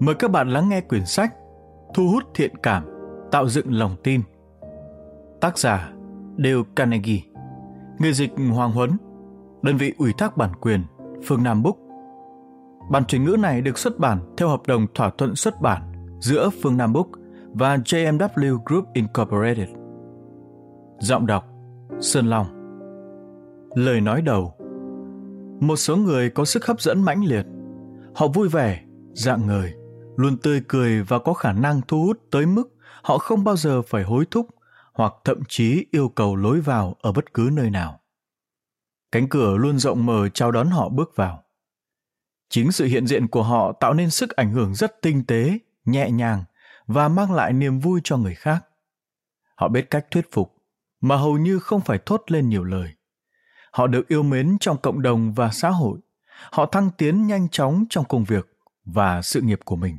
Mời các bạn lắng nghe quyển sách Thu hút thiện cảm, tạo dựng lòng tin. Tác giả Dale Carnegie Người dịch Hoàng Huấn Đơn vị ủy thác bản quyền Phương Nam Book Bản chuyển ngữ này được xuất bản theo hợp đồng thỏa thuận xuất bản giữa Phương Nam Book và JMW Group Incorporated. Giọng đọc Sơn Long Lời nói đầu Một số người có sức hấp dẫn mãnh liệt. Họ vui vẻ, dạng người, luôn tươi cười và có khả năng thu hút tới mức họ không bao giờ phải hối thúc hoặc thậm chí yêu cầu lối vào ở bất cứ nơi nào. Cánh cửa luôn rộng mở chào đón họ bước vào. Chính sự hiện diện của họ tạo nên sức ảnh hưởng rất tinh tế, nhẹ nhàng và mang lại niềm vui cho người khác. Họ biết cách thuyết phục, mà hầu như không phải thốt lên nhiều lời. Họ được yêu mến trong cộng đồng và xã hội. Họ thăng tiến nhanh chóng trong công việc và sự nghiệp của mình.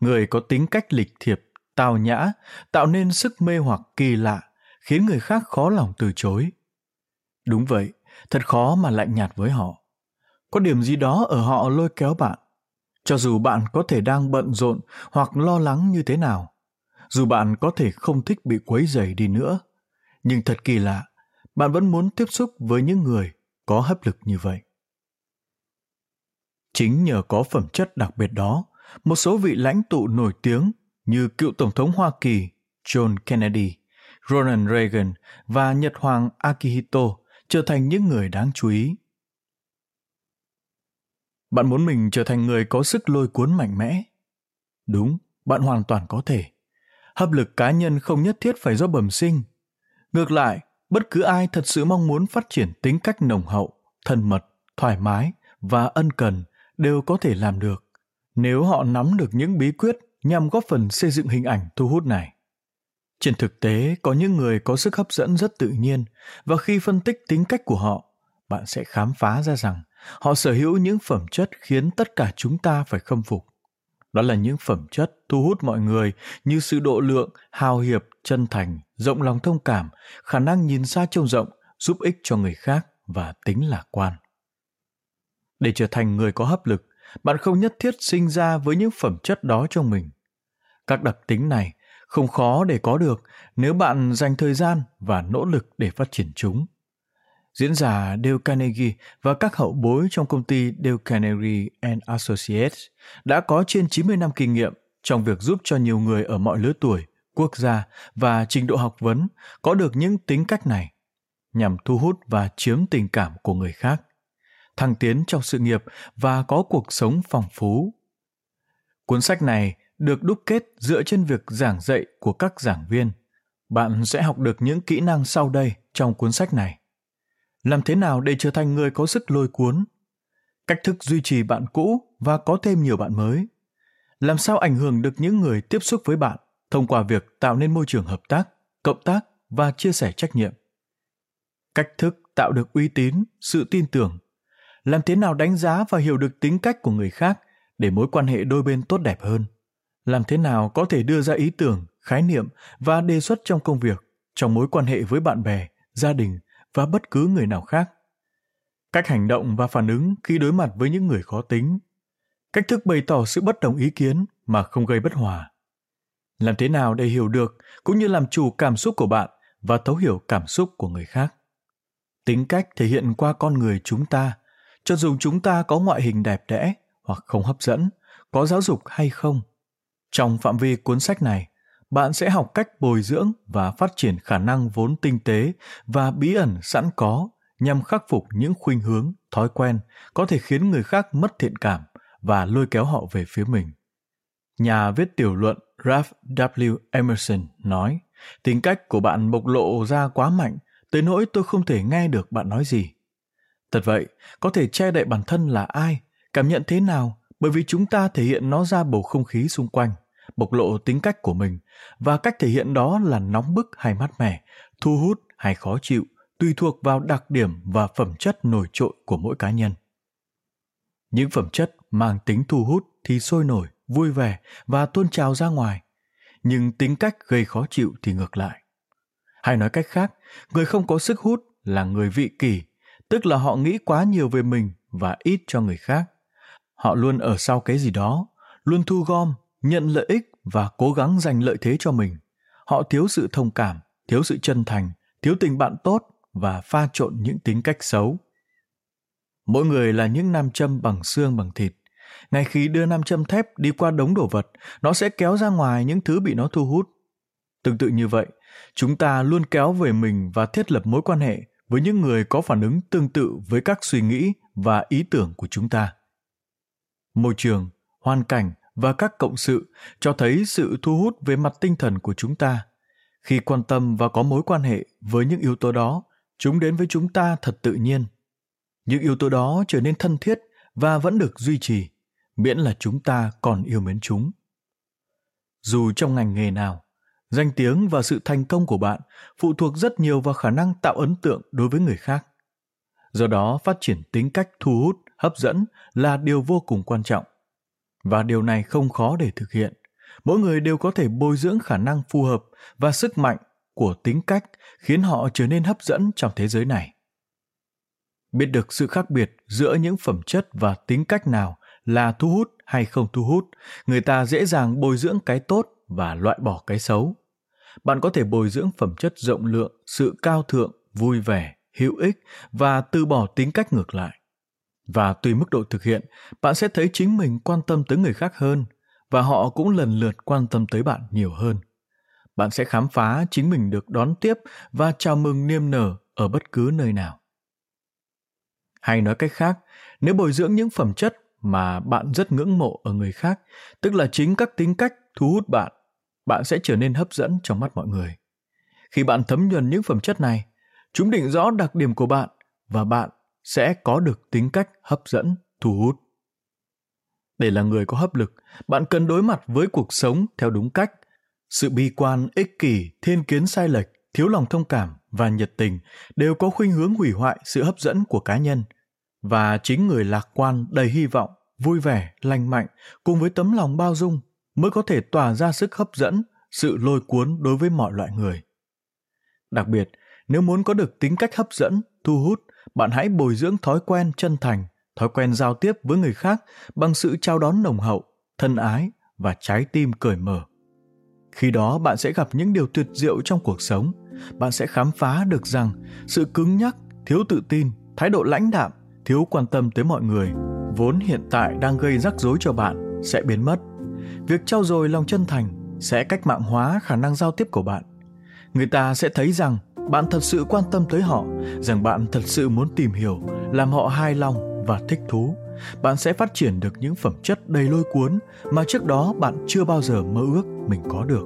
Người có tính cách lịch thiệp, tào nhã, tạo nên sức mê hoặc kỳ lạ, khiến người khác khó lòng từ chối. Đúng vậy, thật khó mà lạnh nhạt với họ. Có điểm gì đó ở họ lôi kéo bạn, cho dù bạn có thể đang bận rộn hoặc lo lắng như thế nào dù bạn có thể không thích bị quấy rầy đi nữa nhưng thật kỳ lạ bạn vẫn muốn tiếp xúc với những người có hấp lực như vậy chính nhờ có phẩm chất đặc biệt đó một số vị lãnh tụ nổi tiếng như cựu tổng thống hoa kỳ john kennedy, ronald reagan và nhật hoàng akihito trở thành những người đáng chú ý. Bạn muốn mình trở thành người có sức lôi cuốn mạnh mẽ? Đúng, bạn hoàn toàn có thể. Hấp lực cá nhân không nhất thiết phải do bẩm sinh. Ngược lại, bất cứ ai thật sự mong muốn phát triển tính cách nồng hậu, thân mật, thoải mái và ân cần đều có thể làm được nếu họ nắm được những bí quyết nhằm góp phần xây dựng hình ảnh thu hút này. Trên thực tế, có những người có sức hấp dẫn rất tự nhiên, và khi phân tích tính cách của họ, bạn sẽ khám phá ra rằng họ sở hữu những phẩm chất khiến tất cả chúng ta phải khâm phục. Đó là những phẩm chất thu hút mọi người như sự độ lượng, hào hiệp, chân thành, rộng lòng thông cảm, khả năng nhìn xa trông rộng, giúp ích cho người khác và tính lạc quan. Để trở thành người có hấp lực bạn không nhất thiết sinh ra với những phẩm chất đó trong mình. Các đặc tính này không khó để có được nếu bạn dành thời gian và nỗ lực để phát triển chúng. Diễn giả Dale Carnegie và các hậu bối trong công ty Dale Carnegie and Associates đã có trên 90 năm kinh nghiệm trong việc giúp cho nhiều người ở mọi lứa tuổi, quốc gia và trình độ học vấn có được những tính cách này nhằm thu hút và chiếm tình cảm của người khác, thăng tiến trong sự nghiệp và có cuộc sống phong phú. Cuốn sách này được đúc kết dựa trên việc giảng dạy của các giảng viên. Bạn sẽ học được những kỹ năng sau đây trong cuốn sách này làm thế nào để trở thành người có sức lôi cuốn cách thức duy trì bạn cũ và có thêm nhiều bạn mới làm sao ảnh hưởng được những người tiếp xúc với bạn thông qua việc tạo nên môi trường hợp tác, cộng tác và chia sẻ trách nhiệm cách thức tạo được uy tín, sự tin tưởng làm thế nào đánh giá và hiểu được tính cách của người khác để mối quan hệ đôi bên tốt đẹp hơn? Làm thế nào có thể đưa ra ý tưởng, khái niệm và đề xuất trong công việc, trong mối quan hệ với bạn bè, gia đình và bất cứ người nào khác? Cách hành động và phản ứng khi đối mặt với những người khó tính. Cách thức bày tỏ sự bất đồng ý kiến mà không gây bất hòa. Làm thế nào để hiểu được cũng như làm chủ cảm xúc của bạn và thấu hiểu cảm xúc của người khác? Tính cách thể hiện qua con người chúng ta cho dù chúng ta có ngoại hình đẹp đẽ hoặc không hấp dẫn, có giáo dục hay không, trong phạm vi cuốn sách này, bạn sẽ học cách bồi dưỡng và phát triển khả năng vốn tinh tế và bí ẩn sẵn có nhằm khắc phục những khuynh hướng, thói quen có thể khiến người khác mất thiện cảm và lôi kéo họ về phía mình. Nhà viết tiểu luận ralph w. Emerson nói, tính cách của bạn bộc lộ ra quá mạnh, tới nỗi tôi không thể nghe được bạn nói gì thật vậy có thể che đậy bản thân là ai cảm nhận thế nào bởi vì chúng ta thể hiện nó ra bầu không khí xung quanh bộc lộ tính cách của mình và cách thể hiện đó là nóng bức hay mát mẻ, thu hút hay khó chịu, tùy thuộc vào đặc điểm và phẩm chất nổi trội của mỗi cá nhân. Những phẩm chất mang tính thu hút thì sôi nổi, vui vẻ và tuôn trào ra ngoài, nhưng tính cách gây khó chịu thì ngược lại. Hay nói cách khác, người không có sức hút là người vị kỷ, tức là họ nghĩ quá nhiều về mình và ít cho người khác. Họ luôn ở sau cái gì đó, luôn thu gom, nhận lợi ích và cố gắng giành lợi thế cho mình. Họ thiếu sự thông cảm, thiếu sự chân thành, thiếu tình bạn tốt và pha trộn những tính cách xấu. Mỗi người là những nam châm bằng xương bằng thịt. Ngay khi đưa nam châm thép đi qua đống đồ vật, nó sẽ kéo ra ngoài những thứ bị nó thu hút. Tương tự như vậy, chúng ta luôn kéo về mình và thiết lập mối quan hệ với những người có phản ứng tương tự với các suy nghĩ và ý tưởng của chúng ta. Môi trường, hoàn cảnh và các cộng sự cho thấy sự thu hút về mặt tinh thần của chúng ta. Khi quan tâm và có mối quan hệ với những yếu tố đó, chúng đến với chúng ta thật tự nhiên. Những yếu tố đó trở nên thân thiết và vẫn được duy trì, miễn là chúng ta còn yêu mến chúng. Dù trong ngành nghề nào, danh tiếng và sự thành công của bạn phụ thuộc rất nhiều vào khả năng tạo ấn tượng đối với người khác. Do đó, phát triển tính cách thu hút, hấp dẫn là điều vô cùng quan trọng. Và điều này không khó để thực hiện. Mỗi người đều có thể bồi dưỡng khả năng phù hợp và sức mạnh của tính cách khiến họ trở nên hấp dẫn trong thế giới này. Biết được sự khác biệt giữa những phẩm chất và tính cách nào là thu hút hay không thu hút, người ta dễ dàng bồi dưỡng cái tốt và loại bỏ cái xấu. Bạn có thể bồi dưỡng phẩm chất rộng lượng, sự cao thượng, vui vẻ, hữu ích và từ bỏ tính cách ngược lại. Và tùy mức độ thực hiện, bạn sẽ thấy chính mình quan tâm tới người khác hơn và họ cũng lần lượt quan tâm tới bạn nhiều hơn. Bạn sẽ khám phá chính mình được đón tiếp và chào mừng niềm nở ở bất cứ nơi nào. Hay nói cách khác, nếu bồi dưỡng những phẩm chất mà bạn rất ngưỡng mộ ở người khác, tức là chính các tính cách thu hút bạn bạn sẽ trở nên hấp dẫn trong mắt mọi người. Khi bạn thấm nhuần những phẩm chất này, chúng định rõ đặc điểm của bạn và bạn sẽ có được tính cách hấp dẫn, thu hút. Để là người có hấp lực, bạn cần đối mặt với cuộc sống theo đúng cách. Sự bi quan, ích kỷ, thiên kiến sai lệch, thiếu lòng thông cảm và nhiệt tình đều có khuynh hướng hủy hoại sự hấp dẫn của cá nhân. Và chính người lạc quan, đầy hy vọng, vui vẻ, lành mạnh cùng với tấm lòng bao dung mới có thể tỏa ra sức hấp dẫn, sự lôi cuốn đối với mọi loại người. Đặc biệt, nếu muốn có được tính cách hấp dẫn, thu hút, bạn hãy bồi dưỡng thói quen chân thành, thói quen giao tiếp với người khác bằng sự chào đón nồng hậu, thân ái và trái tim cởi mở. Khi đó, bạn sẽ gặp những điều tuyệt diệu trong cuộc sống. Bạn sẽ khám phá được rằng sự cứng nhắc, thiếu tự tin, thái độ lãnh đạm, thiếu quan tâm tới mọi người vốn hiện tại đang gây rắc rối cho bạn sẽ biến mất việc trau dồi lòng chân thành sẽ cách mạng hóa khả năng giao tiếp của bạn. Người ta sẽ thấy rằng bạn thật sự quan tâm tới họ, rằng bạn thật sự muốn tìm hiểu, làm họ hài lòng và thích thú. Bạn sẽ phát triển được những phẩm chất đầy lôi cuốn mà trước đó bạn chưa bao giờ mơ ước mình có được.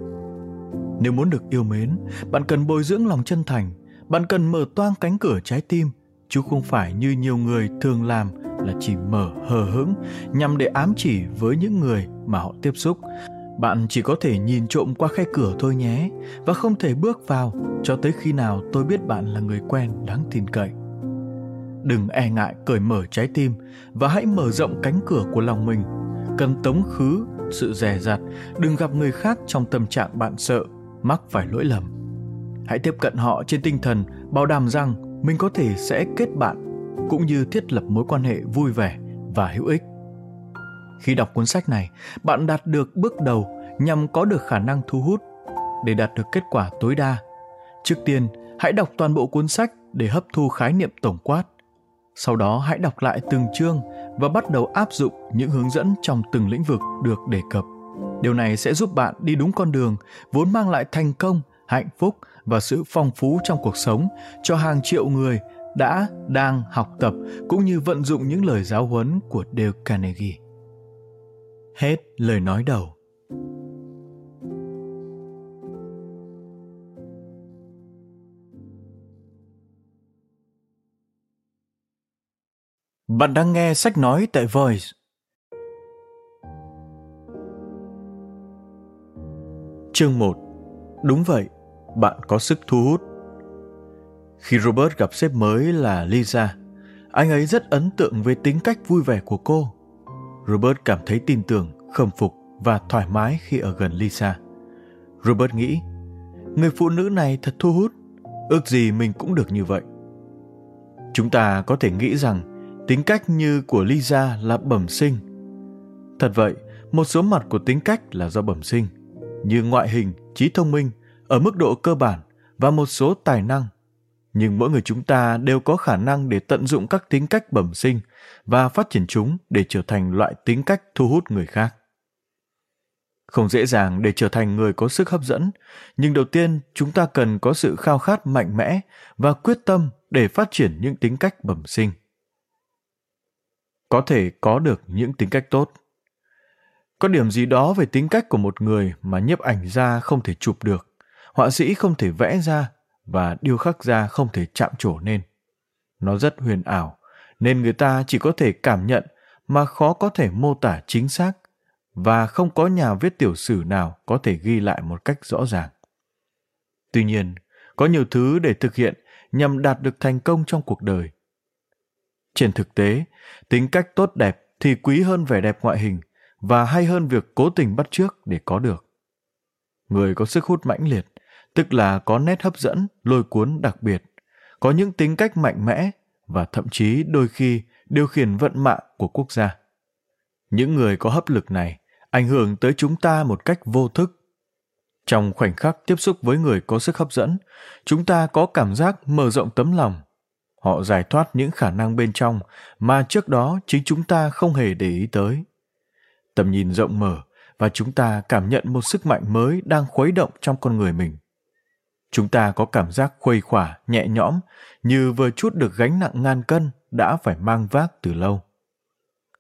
Nếu muốn được yêu mến, bạn cần bồi dưỡng lòng chân thành. Bạn cần mở toang cánh cửa trái tim, chứ không phải như nhiều người thường làm là chỉ mở hờ hững nhằm để ám chỉ với những người mà họ tiếp xúc. Bạn chỉ có thể nhìn trộm qua khe cửa thôi nhé, và không thể bước vào cho tới khi nào tôi biết bạn là người quen đáng tin cậy. Đừng e ngại cởi mở trái tim và hãy mở rộng cánh cửa của lòng mình. Cần tống khứ, sự dè dặt, đừng gặp người khác trong tâm trạng bạn sợ, mắc phải lỗi lầm. Hãy tiếp cận họ trên tinh thần, bảo đảm rằng mình có thể sẽ kết bạn cũng như thiết lập mối quan hệ vui vẻ và hữu ích. Khi đọc cuốn sách này, bạn đạt được bước đầu nhằm có được khả năng thu hút. Để đạt được kết quả tối đa, trước tiên, hãy đọc toàn bộ cuốn sách để hấp thu khái niệm tổng quát. Sau đó, hãy đọc lại từng chương và bắt đầu áp dụng những hướng dẫn trong từng lĩnh vực được đề cập. Điều này sẽ giúp bạn đi đúng con đường, vốn mang lại thành công, hạnh phúc và sự phong phú trong cuộc sống cho hàng triệu người đã đang học tập cũng như vận dụng những lời giáo huấn của Dale Carnegie. Hết lời nói đầu. Bạn đang nghe sách nói tại Voice. Chương 1. Đúng vậy, bạn có sức thu hút. Khi Robert gặp sếp mới là Lisa, anh ấy rất ấn tượng với tính cách vui vẻ của cô. Robert cảm thấy tin tưởng, khâm phục và thoải mái khi ở gần Lisa. Robert nghĩ, người phụ nữ này thật thu hút, ước gì mình cũng được như vậy. Chúng ta có thể nghĩ rằng tính cách như của Lisa là bẩm sinh, Thật vậy, một số mặt của tính cách là do bẩm sinh, như ngoại hình, trí thông minh ở mức độ cơ bản và một số tài năng. Nhưng mỗi người chúng ta đều có khả năng để tận dụng các tính cách bẩm sinh và phát triển chúng để trở thành loại tính cách thu hút người khác. Không dễ dàng để trở thành người có sức hấp dẫn, nhưng đầu tiên chúng ta cần có sự khao khát mạnh mẽ và quyết tâm để phát triển những tính cách bẩm sinh. Có thể có được những tính cách tốt. Có điểm gì đó về tính cách của một người mà nhiếp ảnh gia không thể chụp được, họa sĩ không thể vẽ ra và điêu khắc ra không thể chạm trổ nên. Nó rất huyền ảo, nên người ta chỉ có thể cảm nhận mà khó có thể mô tả chính xác và không có nhà viết tiểu sử nào có thể ghi lại một cách rõ ràng. Tuy nhiên, có nhiều thứ để thực hiện nhằm đạt được thành công trong cuộc đời. Trên thực tế, tính cách tốt đẹp thì quý hơn vẻ đẹp ngoại hình và hay hơn việc cố tình bắt chước để có được. Người có sức hút mãnh liệt, tức là có nét hấp dẫn, lôi cuốn đặc biệt, có những tính cách mạnh mẽ và thậm chí đôi khi điều khiển vận mạng của quốc gia. Những người có hấp lực này ảnh hưởng tới chúng ta một cách vô thức. Trong khoảnh khắc tiếp xúc với người có sức hấp dẫn, chúng ta có cảm giác mở rộng tấm lòng. Họ giải thoát những khả năng bên trong mà trước đó chính chúng ta không hề để ý tới. Tầm nhìn rộng mở và chúng ta cảm nhận một sức mạnh mới đang khuấy động trong con người mình. Chúng ta có cảm giác khuây khỏa, nhẹ nhõm, như vừa chút được gánh nặng ngàn cân đã phải mang vác từ lâu.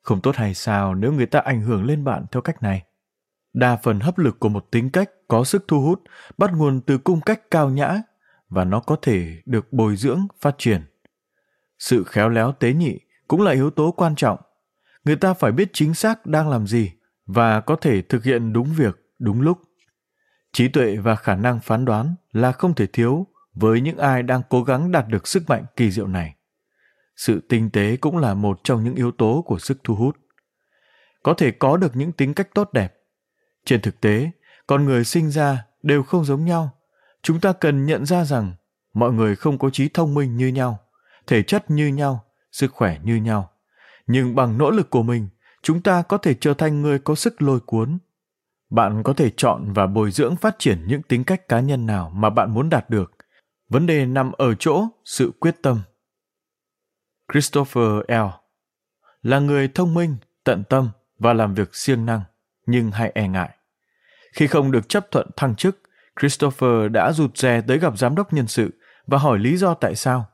Không tốt hay sao nếu người ta ảnh hưởng lên bạn theo cách này? Đa phần hấp lực của một tính cách có sức thu hút bắt nguồn từ cung cách cao nhã và nó có thể được bồi dưỡng, phát triển. Sự khéo léo tế nhị cũng là yếu tố quan trọng. Người ta phải biết chính xác đang làm gì và có thể thực hiện đúng việc, đúng lúc. Trí tuệ và khả năng phán đoán là không thể thiếu với những ai đang cố gắng đạt được sức mạnh kỳ diệu này. Sự tinh tế cũng là một trong những yếu tố của sức thu hút. Có thể có được những tính cách tốt đẹp. Trên thực tế, con người sinh ra đều không giống nhau. Chúng ta cần nhận ra rằng mọi người không có trí thông minh như nhau, thể chất như nhau, sức khỏe như nhau. Nhưng bằng nỗ lực của mình, chúng ta có thể trở thành người có sức lôi cuốn bạn có thể chọn và bồi dưỡng phát triển những tính cách cá nhân nào mà bạn muốn đạt được vấn đề nằm ở chỗ sự quyết tâm Christopher L. là người thông minh, tận tâm và làm việc siêng năng, nhưng hay e ngại. Khi không được chấp thuận thăng chức, Christopher đã rụt rè tới gặp giám đốc nhân sự và hỏi lý do tại sao.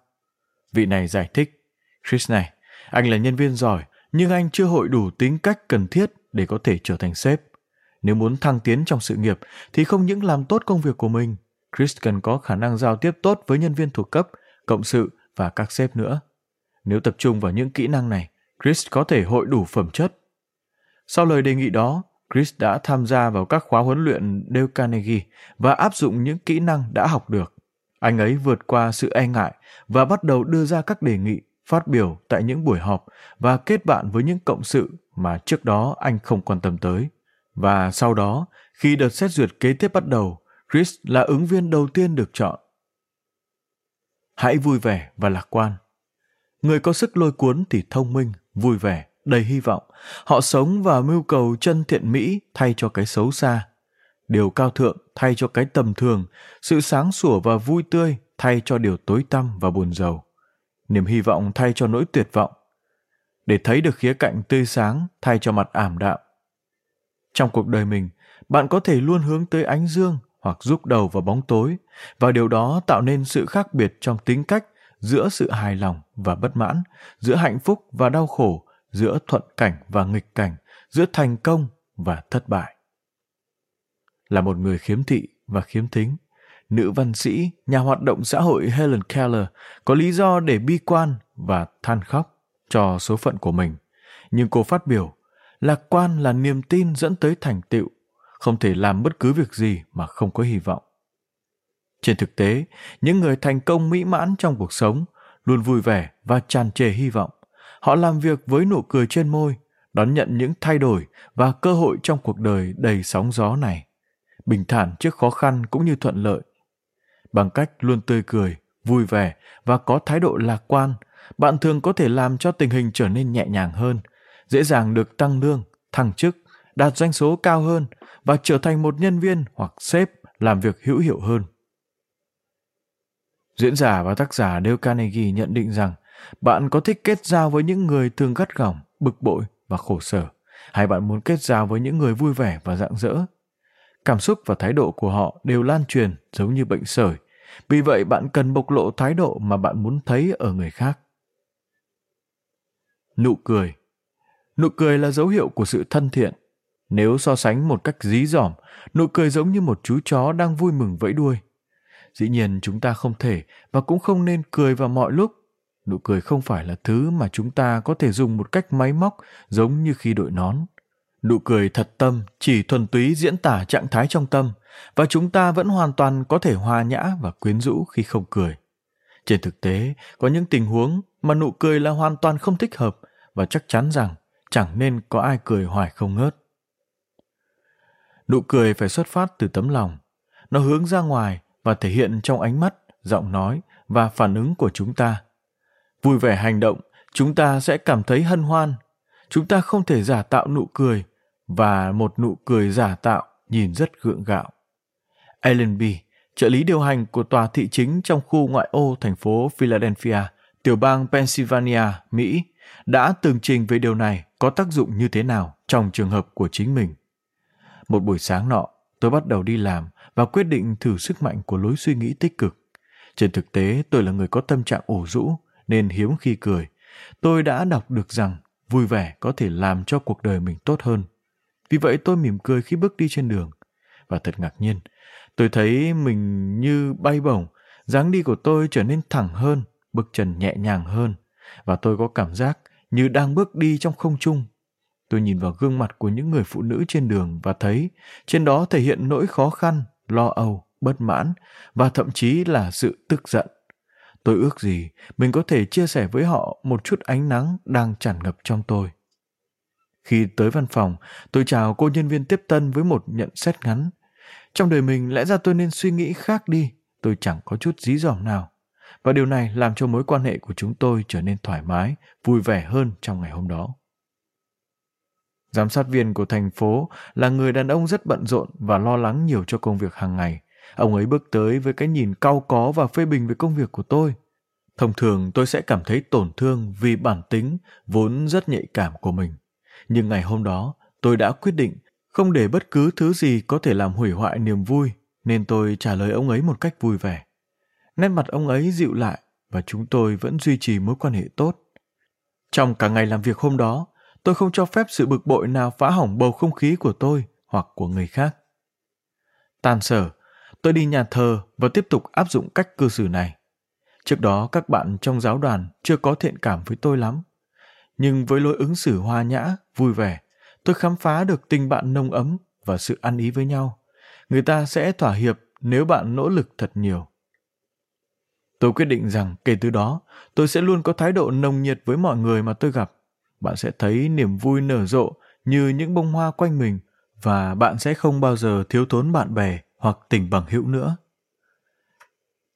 Vị này giải thích, Chris này, anh là nhân viên giỏi, nhưng anh chưa hội đủ tính cách cần thiết để có thể trở thành sếp. Nếu muốn thăng tiến trong sự nghiệp thì không những làm tốt công việc của mình, Chris cần có khả năng giao tiếp tốt với nhân viên thuộc cấp, cộng sự và các sếp nữa. Nếu tập trung vào những kỹ năng này, Chris có thể hội đủ phẩm chất. Sau lời đề nghị đó, Chris đã tham gia vào các khóa huấn luyện Dale Carnegie và áp dụng những kỹ năng đã học được. Anh ấy vượt qua sự e ngại và bắt đầu đưa ra các đề nghị, phát biểu tại những buổi họp và kết bạn với những cộng sự mà trước đó anh không quan tâm tới. Và sau đó, khi đợt xét duyệt kế tiếp bắt đầu, Chris là ứng viên đầu tiên được chọn. Hãy vui vẻ và lạc quan. Người có sức lôi cuốn thì thông minh, vui vẻ, đầy hy vọng. Họ sống và mưu cầu chân thiện mỹ thay cho cái xấu xa. Điều cao thượng thay cho cái tầm thường, sự sáng sủa và vui tươi thay cho điều tối tăm và buồn rầu. Niềm hy vọng thay cho nỗi tuyệt vọng. Để thấy được khía cạnh tươi sáng thay cho mặt ảm đạm. Trong cuộc đời mình, bạn có thể luôn hướng tới ánh dương hoặc giúp đầu vào bóng tối và điều đó tạo nên sự khác biệt trong tính cách giữa sự hài lòng và bất mãn, giữa hạnh phúc và đau khổ, giữa thuận cảnh và nghịch cảnh, giữa thành công và thất bại. Là một người khiếm thị và khiếm thính, nữ văn sĩ, nhà hoạt động xã hội Helen Keller có lý do để bi quan và than khóc cho số phận của mình. Nhưng cô phát biểu, lạc quan là niềm tin dẫn tới thành tựu, không thể làm bất cứ việc gì mà không có hy vọng. Trên thực tế, những người thành công mỹ mãn trong cuộc sống luôn vui vẻ và tràn trề hy vọng. Họ làm việc với nụ cười trên môi, đón nhận những thay đổi và cơ hội trong cuộc đời đầy sóng gió này. Bình thản trước khó khăn cũng như thuận lợi. Bằng cách luôn tươi cười, vui vẻ và có thái độ lạc quan, bạn thường có thể làm cho tình hình trở nên nhẹ nhàng hơn, dễ dàng được tăng lương, thăng chức, đạt doanh số cao hơn và trở thành một nhân viên hoặc sếp làm việc hữu hiệu hơn. Diễn giả và tác giả Dale Carnegie nhận định rằng bạn có thích kết giao với những người thường gắt gỏng, bực bội và khổ sở, hay bạn muốn kết giao với những người vui vẻ và rạng rỡ. Cảm xúc và thái độ của họ đều lan truyền giống như bệnh sởi, vì vậy bạn cần bộc lộ thái độ mà bạn muốn thấy ở người khác. Nụ cười Nụ cười là dấu hiệu của sự thân thiện. Nếu so sánh một cách dí dỏm, nụ cười giống như một chú chó đang vui mừng vẫy đuôi. Dĩ nhiên chúng ta không thể và cũng không nên cười vào mọi lúc. Nụ cười không phải là thứ mà chúng ta có thể dùng một cách máy móc giống như khi đội nón. Nụ cười thật tâm chỉ thuần túy diễn tả trạng thái trong tâm và chúng ta vẫn hoàn toàn có thể hòa nhã và quyến rũ khi không cười. Trên thực tế, có những tình huống mà nụ cười là hoàn toàn không thích hợp và chắc chắn rằng chẳng nên có ai cười hoài không ngớt. Nụ cười phải xuất phát từ tấm lòng. Nó hướng ra ngoài và thể hiện trong ánh mắt, giọng nói và phản ứng của chúng ta. Vui vẻ hành động, chúng ta sẽ cảm thấy hân hoan. Chúng ta không thể giả tạo nụ cười và một nụ cười giả tạo nhìn rất gượng gạo. Alan B, trợ lý điều hành của tòa thị chính trong khu ngoại ô thành phố Philadelphia, tiểu bang Pennsylvania, Mỹ, đã tường trình về điều này có tác dụng như thế nào trong trường hợp của chính mình. Một buổi sáng nọ, tôi bắt đầu đi làm và quyết định thử sức mạnh của lối suy nghĩ tích cực. Trên thực tế, tôi là người có tâm trạng ủ rũ, nên hiếm khi cười. Tôi đã đọc được rằng vui vẻ có thể làm cho cuộc đời mình tốt hơn. Vì vậy tôi mỉm cười khi bước đi trên đường. Và thật ngạc nhiên, tôi thấy mình như bay bổng, dáng đi của tôi trở nên thẳng hơn, bước chân nhẹ nhàng hơn. Và tôi có cảm giác như đang bước đi trong không trung. Tôi nhìn vào gương mặt của những người phụ nữ trên đường và thấy trên đó thể hiện nỗi khó khăn, lo âu, bất mãn và thậm chí là sự tức giận. Tôi ước gì mình có thể chia sẻ với họ một chút ánh nắng đang tràn ngập trong tôi. Khi tới văn phòng, tôi chào cô nhân viên tiếp tân với một nhận xét ngắn. Trong đời mình lẽ ra tôi nên suy nghĩ khác đi, tôi chẳng có chút dí dỏm nào. Và điều này làm cho mối quan hệ của chúng tôi trở nên thoải mái, vui vẻ hơn trong ngày hôm đó. Giám sát viên của thành phố là người đàn ông rất bận rộn và lo lắng nhiều cho công việc hàng ngày. Ông ấy bước tới với cái nhìn cau có và phê bình về công việc của tôi. Thông thường tôi sẽ cảm thấy tổn thương vì bản tính vốn rất nhạy cảm của mình. Nhưng ngày hôm đó, tôi đã quyết định không để bất cứ thứ gì có thể làm hủy hoại niềm vui, nên tôi trả lời ông ấy một cách vui vẻ. Nét mặt ông ấy dịu lại và chúng tôi vẫn duy trì mối quan hệ tốt. Trong cả ngày làm việc hôm đó, tôi không cho phép sự bực bội nào phá hỏng bầu không khí của tôi hoặc của người khác. Tan sở, tôi đi nhà thờ và tiếp tục áp dụng cách cư xử này. Trước đó các bạn trong giáo đoàn chưa có thiện cảm với tôi lắm. Nhưng với lối ứng xử hòa nhã, vui vẻ, tôi khám phá được tình bạn nồng ấm và sự ăn ý với nhau. Người ta sẽ thỏa hiệp nếu bạn nỗ lực thật nhiều. Tôi quyết định rằng kể từ đó, tôi sẽ luôn có thái độ nồng nhiệt với mọi người mà tôi gặp. Bạn sẽ thấy niềm vui nở rộ như những bông hoa quanh mình và bạn sẽ không bao giờ thiếu thốn bạn bè hoặc tình bằng hữu nữa.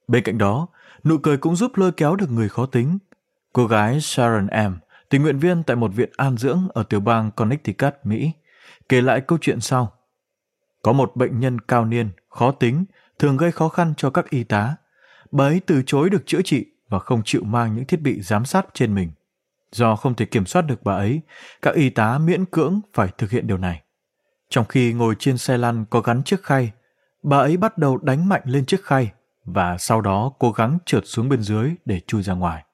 Bên cạnh đó, nụ cười cũng giúp lôi kéo được người khó tính. Cô gái Sharon M., tình nguyện viên tại một viện an dưỡng ở tiểu bang Connecticut, Mỹ, kể lại câu chuyện sau. Có một bệnh nhân cao niên, khó tính, thường gây khó khăn cho các y tá. Bà ấy từ chối được chữa trị và không chịu mang những thiết bị giám sát trên mình. Do không thể kiểm soát được bà ấy, các y tá miễn cưỡng phải thực hiện điều này. Trong khi ngồi trên xe lăn có gắn chiếc khay, bà ấy bắt đầu đánh mạnh lên chiếc khay và sau đó cố gắng trượt xuống bên dưới để chui ra ngoài.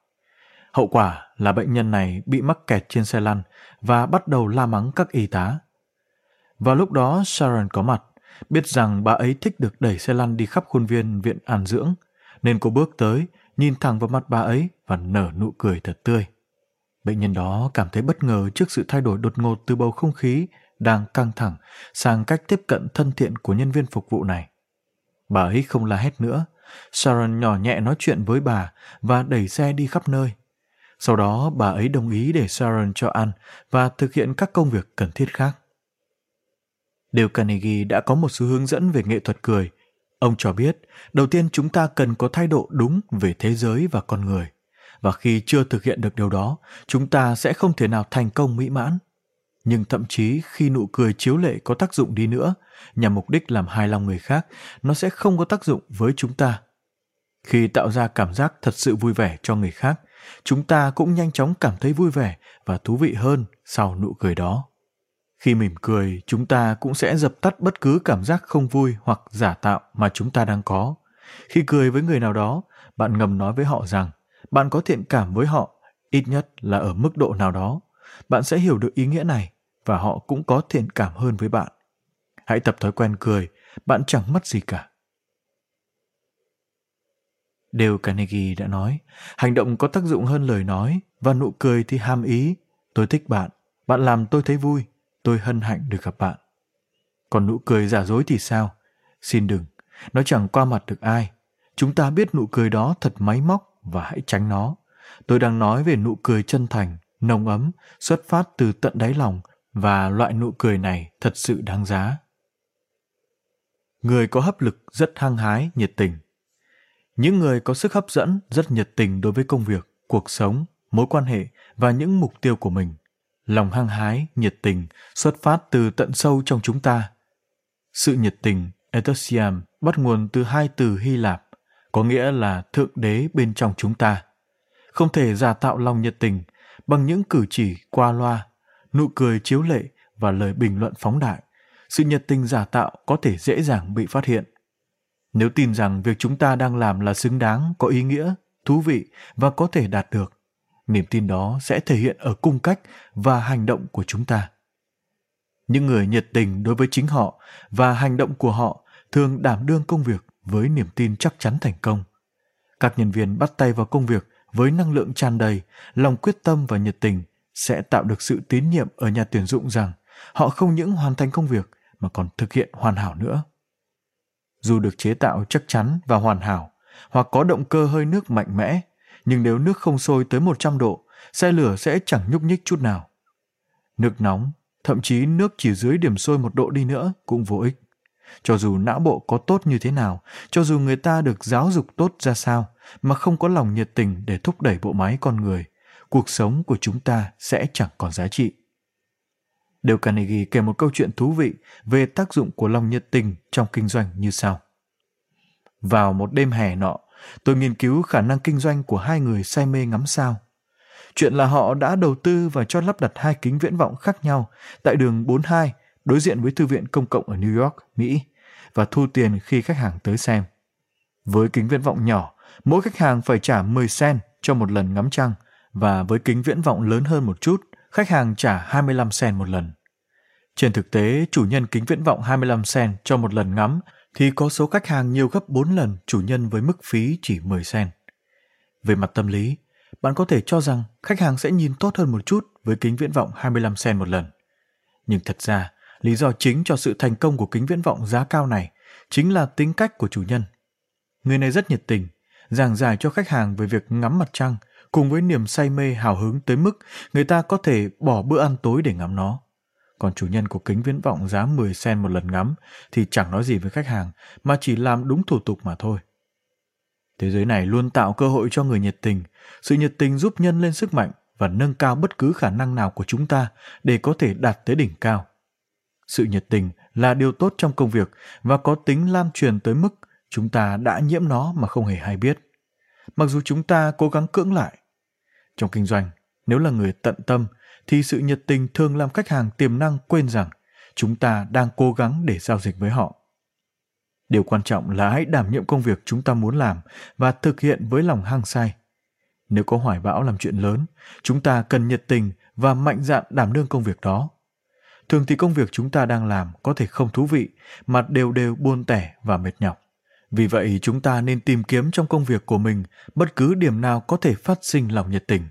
Hậu quả là bệnh nhân này bị mắc kẹt trên xe lăn và bắt đầu la mắng các y tá. Vào lúc đó Sharon có mặt, biết rằng bà ấy thích được đẩy xe lăn đi khắp khuôn viên viện an dưỡng, nên cô bước tới, nhìn thẳng vào mặt bà ấy và nở nụ cười thật tươi. Bệnh nhân đó cảm thấy bất ngờ trước sự thay đổi đột ngột từ bầu không khí đang căng thẳng sang cách tiếp cận thân thiện của nhân viên phục vụ này. Bà ấy không la hét nữa, Sharon nhỏ nhẹ nói chuyện với bà và đẩy xe đi khắp nơi. Sau đó bà ấy đồng ý để Sharon cho ăn và thực hiện các công việc cần thiết khác. Dale Carnegie đã có một số hướng dẫn về nghệ thuật cười. Ông cho biết, đầu tiên chúng ta cần có thái độ đúng về thế giới và con người. Và khi chưa thực hiện được điều đó, chúng ta sẽ không thể nào thành công mỹ mãn. nhưng thậm chí khi nụ cười chiếu lệ có tác dụng đi nữa nhằm mục đích làm hài lòng người khác nó sẽ không có tác dụng với chúng ta khi tạo ra cảm giác thật sự vui vẻ cho người khác chúng ta cũng nhanh chóng cảm thấy vui vẻ và thú vị hơn sau nụ cười đó khi mỉm cười chúng ta cũng sẽ dập tắt bất cứ cảm giác không vui hoặc giả tạo mà chúng ta đang có. Khi cười với người nào đó bạn ngầm nói với họ rằng bạn có thiện cảm với họ ít nhất là ở mức độ nào đó. Bạn sẽ hiểu được ý nghĩa này và họ cũng có thiện cảm hơn với bạn. Hãy tập thói quen cười bạn chẳng mất gì cả. Dale Carnegie đã nói, hành động có tác dụng hơn lời nói và nụ cười thì ham ý. Tôi thích bạn, bạn làm tôi thấy vui, tôi hân hạnh được gặp bạn. Còn nụ cười giả dối thì sao? Xin đừng, nó chẳng qua mặt được ai. Chúng ta biết nụ cười đó thật máy móc và hãy tránh nó. Tôi đang nói về nụ cười chân thành, nồng ấm, xuất phát từ tận đáy lòng và loại nụ cười này thật sự đáng giá. Người có hấp lực rất hăng hái, nhiệt tình. Những người có sức hấp dẫn rất nhiệt tình đối với công việc, cuộc sống, mối quan hệ và những mục tiêu của mình. Lòng hăng hái, nhiệt tình xuất phát từ tận sâu trong chúng ta. Sự nhiệt tình, enthusiasm, bắt nguồn từ hai từ Hy Lạp, có nghĩa là thượng đế bên trong chúng ta. Không thể giả tạo lòng nhiệt tình bằng những cử chỉ qua loa, nụ cười chiếu lệ và lời bình luận phóng đại. Sự nhiệt tình giả tạo có thể dễ dàng bị phát hiện. Nếu tin rằng việc chúng ta đang làm là xứng đáng, có ý nghĩa, thú vị và có thể đạt được, niềm tin đó sẽ thể hiện ở cung cách và hành động của chúng ta. Những người nhiệt tình đối với chính họ và hành động của họ thường đảm đương công việc với niềm tin chắc chắn thành công. Các nhân viên bắt tay vào công việc với năng lượng tràn đầy, lòng quyết tâm và nhiệt tình sẽ tạo được sự tín nhiệm ở nhà tuyển dụng rằng họ không những hoàn thành công việc mà còn thực hiện hoàn hảo nữa. Dù được chế tạo chắc chắn và hoàn hảo, hoặc có động cơ hơi nước mạnh mẽ, nhưng nếu nước không sôi tới 100 độ, xe lửa sẽ chẳng nhúc nhích chút nào. Nước nóng, thậm chí nước chỉ dưới điểm sôi một độ đi nữa cũng vô ích. Cho dù não bộ có tốt như thế nào, cho dù người ta được giáo dục tốt ra sao, mà không có lòng nhiệt tình để thúc đẩy bộ máy con người, cuộc sống của chúng ta sẽ chẳng còn giá trị. Dale Carnegie kể một câu chuyện thú vị về tác dụng của lòng nhiệt tình trong kinh doanh như sau. Vào một đêm hè nọ, tôi nghiên cứu khả năng kinh doanh của hai người say mê ngắm sao. Chuyện là họ đã đầu tư và cho lắp đặt hai kính viễn vọng khác nhau tại đường 42 đối diện với thư viện công cộng ở New York, Mỹ và thu tiền khi khách hàng tới xem. Với kính viễn vọng nhỏ, mỗi khách hàng phải trả 10 cent cho một lần ngắm trăng và với kính viễn vọng lớn hơn một chút, khách hàng trả 25 cent một lần. Trên thực tế, chủ nhân kính viễn vọng 25 cent cho một lần ngắm thì có số khách hàng nhiều gấp 4 lần chủ nhân với mức phí chỉ 10 sen. Về mặt tâm lý, bạn có thể cho rằng khách hàng sẽ nhìn tốt hơn một chút với kính viễn vọng 25 sen một lần. Nhưng thật ra, lý do chính cho sự thành công của kính viễn vọng giá cao này chính là tính cách của chủ nhân. Người này rất nhiệt tình, giảng giải cho khách hàng về việc ngắm mặt trăng cùng với niềm say mê hào hứng tới mức người ta có thể bỏ bữa ăn tối để ngắm nó. Còn chủ nhân của kính viễn vọng giá 10 sen một lần ngắm thì chẳng nói gì với khách hàng mà chỉ làm đúng thủ tục mà thôi. Thế giới này luôn tạo cơ hội cho người nhiệt tình. Sự nhiệt tình giúp nhân lên sức mạnh và nâng cao bất cứ khả năng nào của chúng ta để có thể đạt tới đỉnh cao. Sự nhiệt tình là điều tốt trong công việc và có tính lan truyền tới mức chúng ta đã nhiễm nó mà không hề hay biết. Mặc dù chúng ta cố gắng cưỡng lại. Trong kinh doanh, nếu là người tận tâm thì sự nhiệt tình thường làm khách hàng tiềm năng quên rằng chúng ta đang cố gắng để giao dịch với họ. Điều quan trọng là hãy đảm nhiệm công việc chúng ta muốn làm và thực hiện với lòng hăng say. Nếu có hoài bão làm chuyện lớn, chúng ta cần nhiệt tình và mạnh dạn đảm đương công việc đó. Thường thì công việc chúng ta đang làm có thể không thú vị, mà đều đều buồn tẻ và mệt nhọc. Vì vậy chúng ta nên tìm kiếm trong công việc của mình bất cứ điểm nào có thể phát sinh lòng nhiệt tình.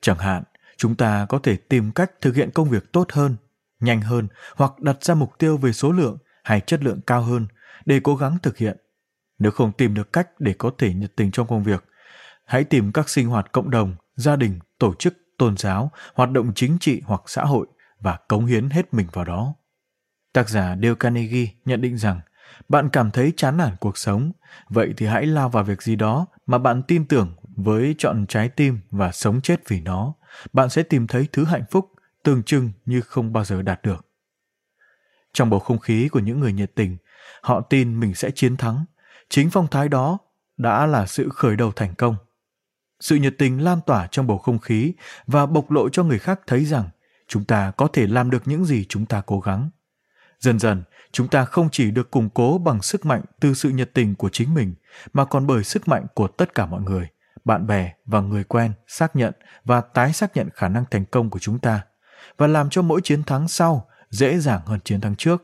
Chẳng hạn, chúng ta có thể tìm cách thực hiện công việc tốt hơn, nhanh hơn hoặc đặt ra mục tiêu về số lượng hay chất lượng cao hơn để cố gắng thực hiện. Nếu không tìm được cách để có thể nhiệt tình trong công việc, hãy tìm các sinh hoạt cộng đồng, gia đình, tổ chức, tôn giáo, hoạt động chính trị hoặc xã hội và cống hiến hết mình vào đó. Tác giả Dale Carnegie nhận định rằng bạn cảm thấy chán nản cuộc sống, vậy thì hãy lao vào việc gì đó mà bạn tin tưởng với chọn trái tim và sống chết vì nó. Bạn sẽ tìm thấy thứ hạnh phúc, tưởng chừng như không bao giờ đạt được. Trong bầu không khí của những người nhiệt tình, họ tin mình sẽ chiến thắng. Chính phong thái đó đã là sự khởi đầu thành công. Sự nhiệt tình lan tỏa trong bầu không khí và bộc lộ cho người khác thấy rằng chúng ta có thể làm được những gì chúng ta cố gắng. Dần dần, chúng ta không chỉ được củng cố bằng sức mạnh từ sự nhiệt tình của chính mình, mà còn bởi sức mạnh của tất cả mọi người, bạn bè và người quen xác nhận và tái xác nhận khả năng thành công của chúng ta và làm cho mỗi chiến thắng sau dễ dàng hơn chiến thắng trước.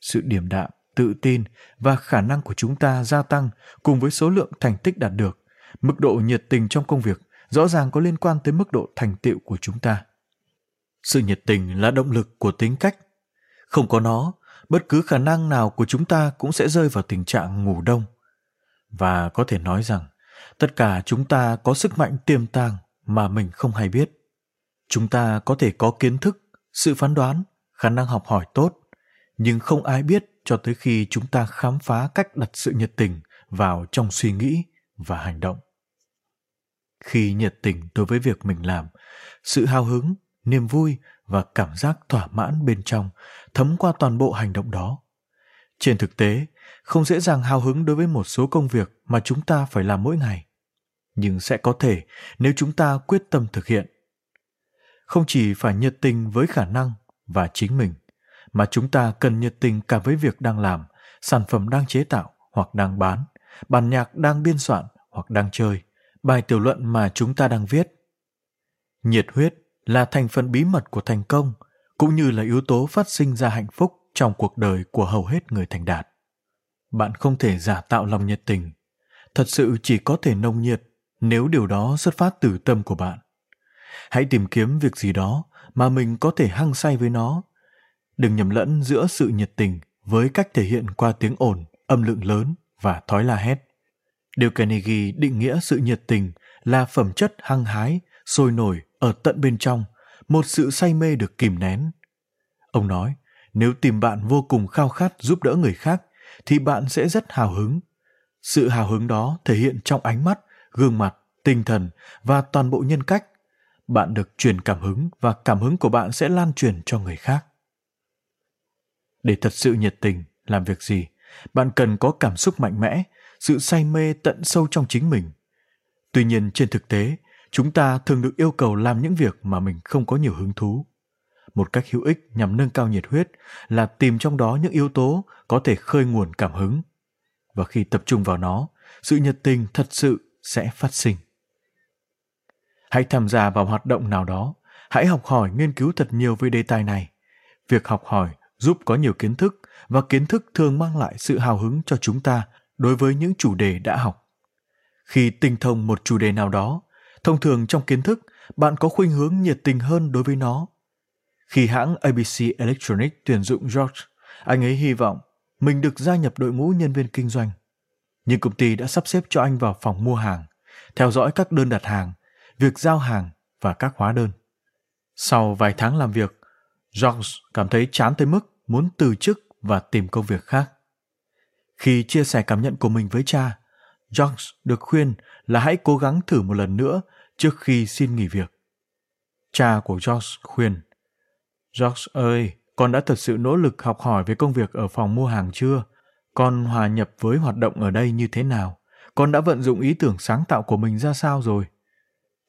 Sự điềm đạm, tự tin và khả năng của chúng ta gia tăng cùng với số lượng thành tích đạt được, mức độ nhiệt tình trong công việc rõ ràng có liên quan tới mức độ thành tựu của chúng ta. Sự nhiệt tình là động lực của tính cách. Không có nó, bất cứ khả năng nào của chúng ta cũng sẽ rơi vào tình trạng ngủ đông. Và có thể nói rằng, tất cả chúng ta có sức mạnh tiềm tàng mà mình không hay biết. Chúng ta có thể có kiến thức, sự phán đoán, khả năng học hỏi tốt, nhưng không ai biết cho tới khi chúng ta khám phá cách đặt sự nhiệt tình vào trong suy nghĩ và hành động. Khi nhiệt tình đối với việc mình làm, sự hào hứng, niềm vui và cảm giác thỏa mãn bên trong thấm qua toàn bộ hành động đó. Trên thực tế, không dễ dàng hào hứng đối với một số công việc mà chúng ta phải làm mỗi ngày, nhưng sẽ có thể nếu chúng ta quyết tâm thực hiện. Không chỉ phải nhiệt tình với khả năng và chính mình, mà chúng ta cần nhiệt tình cả với việc đang làm, sản phẩm đang chế tạo hoặc đang bán, bản nhạc đang biên soạn hoặc đang chơi, bài tiểu luận mà chúng ta đang viết. Nhiệt huyết là thành phần bí mật của thành công, cũng như là yếu tố phát sinh ra hạnh phúc trong cuộc đời của hầu hết người thành đạt. Bạn không thể giả tạo lòng nhiệt tình, thật sự chỉ có thể nồng nhiệt nếu điều đó xuất phát từ tâm của bạn. Hãy tìm kiếm việc gì đó mà mình có thể hăng say với nó. Đừng nhầm lẫn giữa sự nhiệt tình với cách thể hiện qua tiếng ồn, âm lượng lớn và thói la hét. Điều Carnegie định nghĩa sự nhiệt tình là phẩm chất hăng hái, sôi nổi ở tận bên trong, một sự say mê được kìm nén. Ông nói, nếu tìm bạn vô cùng khao khát giúp đỡ người khác, thì bạn sẽ rất hào hứng. Sự hào hứng đó thể hiện trong ánh mắt, gương mặt, tinh thần và toàn bộ nhân cách. Bạn được truyền cảm hứng và cảm hứng của bạn sẽ lan truyền cho người khác. Để thật sự nhiệt tình, làm việc gì, bạn cần có cảm xúc mạnh mẽ, sự say mê tận sâu trong chính mình. Tuy nhiên trên thực tế, chúng ta thường được yêu cầu làm những việc mà mình không có nhiều hứng thú một cách hữu ích nhằm nâng cao nhiệt huyết là tìm trong đó những yếu tố có thể khơi nguồn cảm hứng và khi tập trung vào nó sự nhiệt tình thật sự sẽ phát sinh. Hãy tham gia vào hoạt động nào đó. Hãy học hỏi nghiên cứu thật nhiều về đề tài này. Việc học hỏi giúp có nhiều kiến thức và kiến thức thường mang lại sự hào hứng cho chúng ta đối với những chủ đề đã học. Khi tinh thông một chủ đề nào đó thông thường trong kiến thức bạn có khuynh hướng nhiệt tình hơn đối với nó. Khi hãng ABC Electronic tuyển dụng George, anh ấy hy vọng mình được gia nhập đội ngũ nhân viên kinh doanh. Nhưng công ty đã sắp xếp cho anh vào phòng mua hàng, theo dõi các đơn đặt hàng, việc giao hàng và các hóa đơn. Sau vài tháng làm việc, George cảm thấy chán tới mức muốn từ chức và tìm công việc khác. Khi chia sẻ cảm nhận của mình với cha, George được khuyên là hãy cố gắng thử một lần nữa trước khi xin nghỉ việc. Cha của George khuyên, George ơi, con đã thật sự nỗ lực học hỏi về công việc ở phòng mua hàng chưa? Con hòa nhập với hoạt động ở đây như thế nào? Con đã vận dụng ý tưởng sáng tạo của mình ra sao rồi?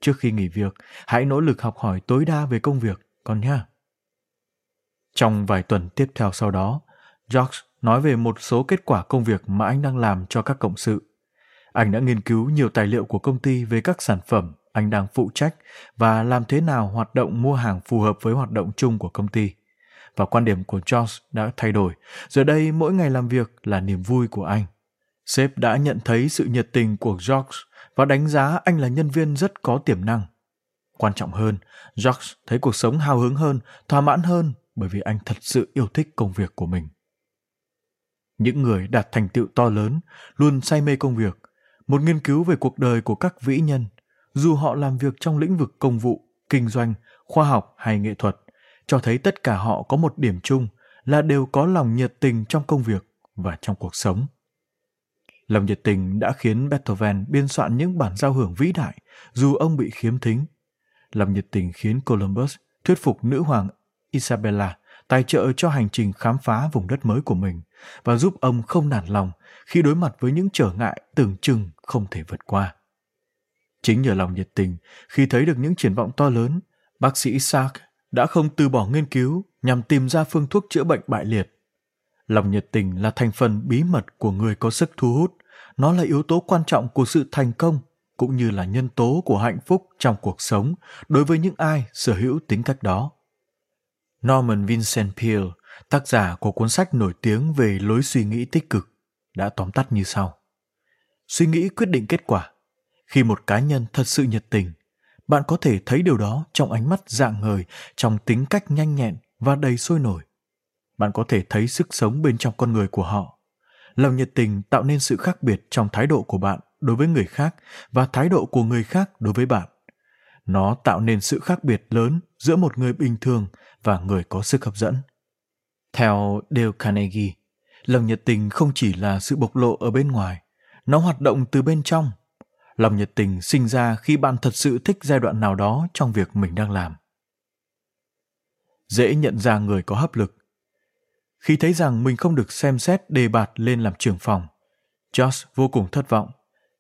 Trước khi nghỉ việc, hãy nỗ lực học hỏi tối đa về công việc, con nhé. Trong vài tuần tiếp theo sau đó, George nói về một số kết quả công việc mà anh đang làm cho các cộng sự. Anh đã nghiên cứu nhiều tài liệu của công ty về các sản phẩm anh đang phụ trách và làm thế nào hoạt động mua hàng phù hợp với hoạt động chung của công ty. Và quan điểm của Charles đã thay đổi. Giờ đây mỗi ngày làm việc là niềm vui của anh. Sếp đã nhận thấy sự nhiệt tình của George và đánh giá anh là nhân viên rất có tiềm năng. Quan trọng hơn, George thấy cuộc sống hào hứng hơn, thỏa mãn hơn bởi vì anh thật sự yêu thích công việc của mình. Những người đạt thành tựu to lớn luôn say mê công việc. Một nghiên cứu về cuộc đời của các vĩ nhân dù họ làm việc trong lĩnh vực công vụ, kinh doanh, khoa học hay nghệ thuật, cho thấy tất cả họ có một điểm chung là đều có lòng nhiệt tình trong công việc và trong cuộc sống. Lòng nhiệt tình đã khiến Beethoven biên soạn những bản giao hưởng vĩ đại dù ông bị khiếm thính. Lòng nhiệt tình khiến Columbus thuyết phục nữ hoàng Isabella tài trợ cho hành trình khám phá vùng đất mới của mình và giúp ông không nản lòng khi đối mặt với những trở ngại tưởng chừng không thể vượt qua. Chính nhờ lòng nhiệt tình, khi thấy được những triển vọng to lớn, bác sĩ Isaac đã không từ bỏ nghiên cứu nhằm tìm ra phương thuốc chữa bệnh bại liệt. Lòng nhiệt tình là thành phần bí mật của người có sức thu hút, nó là yếu tố quan trọng của sự thành công cũng như là nhân tố của hạnh phúc trong cuộc sống đối với những ai sở hữu tính cách đó. Norman Vincent Peale, tác giả của cuốn sách nổi tiếng về lối suy nghĩ tích cực, đã tóm tắt như sau. Suy nghĩ quyết định kết quả. Khi một cá nhân thật sự nhiệt tình, bạn có thể thấy điều đó trong ánh mắt dạng ngời, trong tính cách nhanh nhẹn và đầy sôi nổi. Bạn có thể thấy sức sống bên trong con người của họ. Lòng nhiệt tình tạo nên sự khác biệt trong thái độ của bạn đối với người khác và thái độ của người khác đối với bạn. Nó tạo nên sự khác biệt lớn giữa một người bình thường và người có sức hấp dẫn. Theo Dale Carnegie, lòng nhiệt tình không chỉ là sự bộc lộ ở bên ngoài, nó hoạt động từ bên trong. Lòng nhiệt tình sinh ra khi bạn thật sự thích giai đoạn nào đó trong việc mình đang làm. Dễ nhận ra người có hấp lực. Khi thấy rằng mình không được xem xét đề bạt lên làm trưởng phòng, Josh vô cùng thất vọng.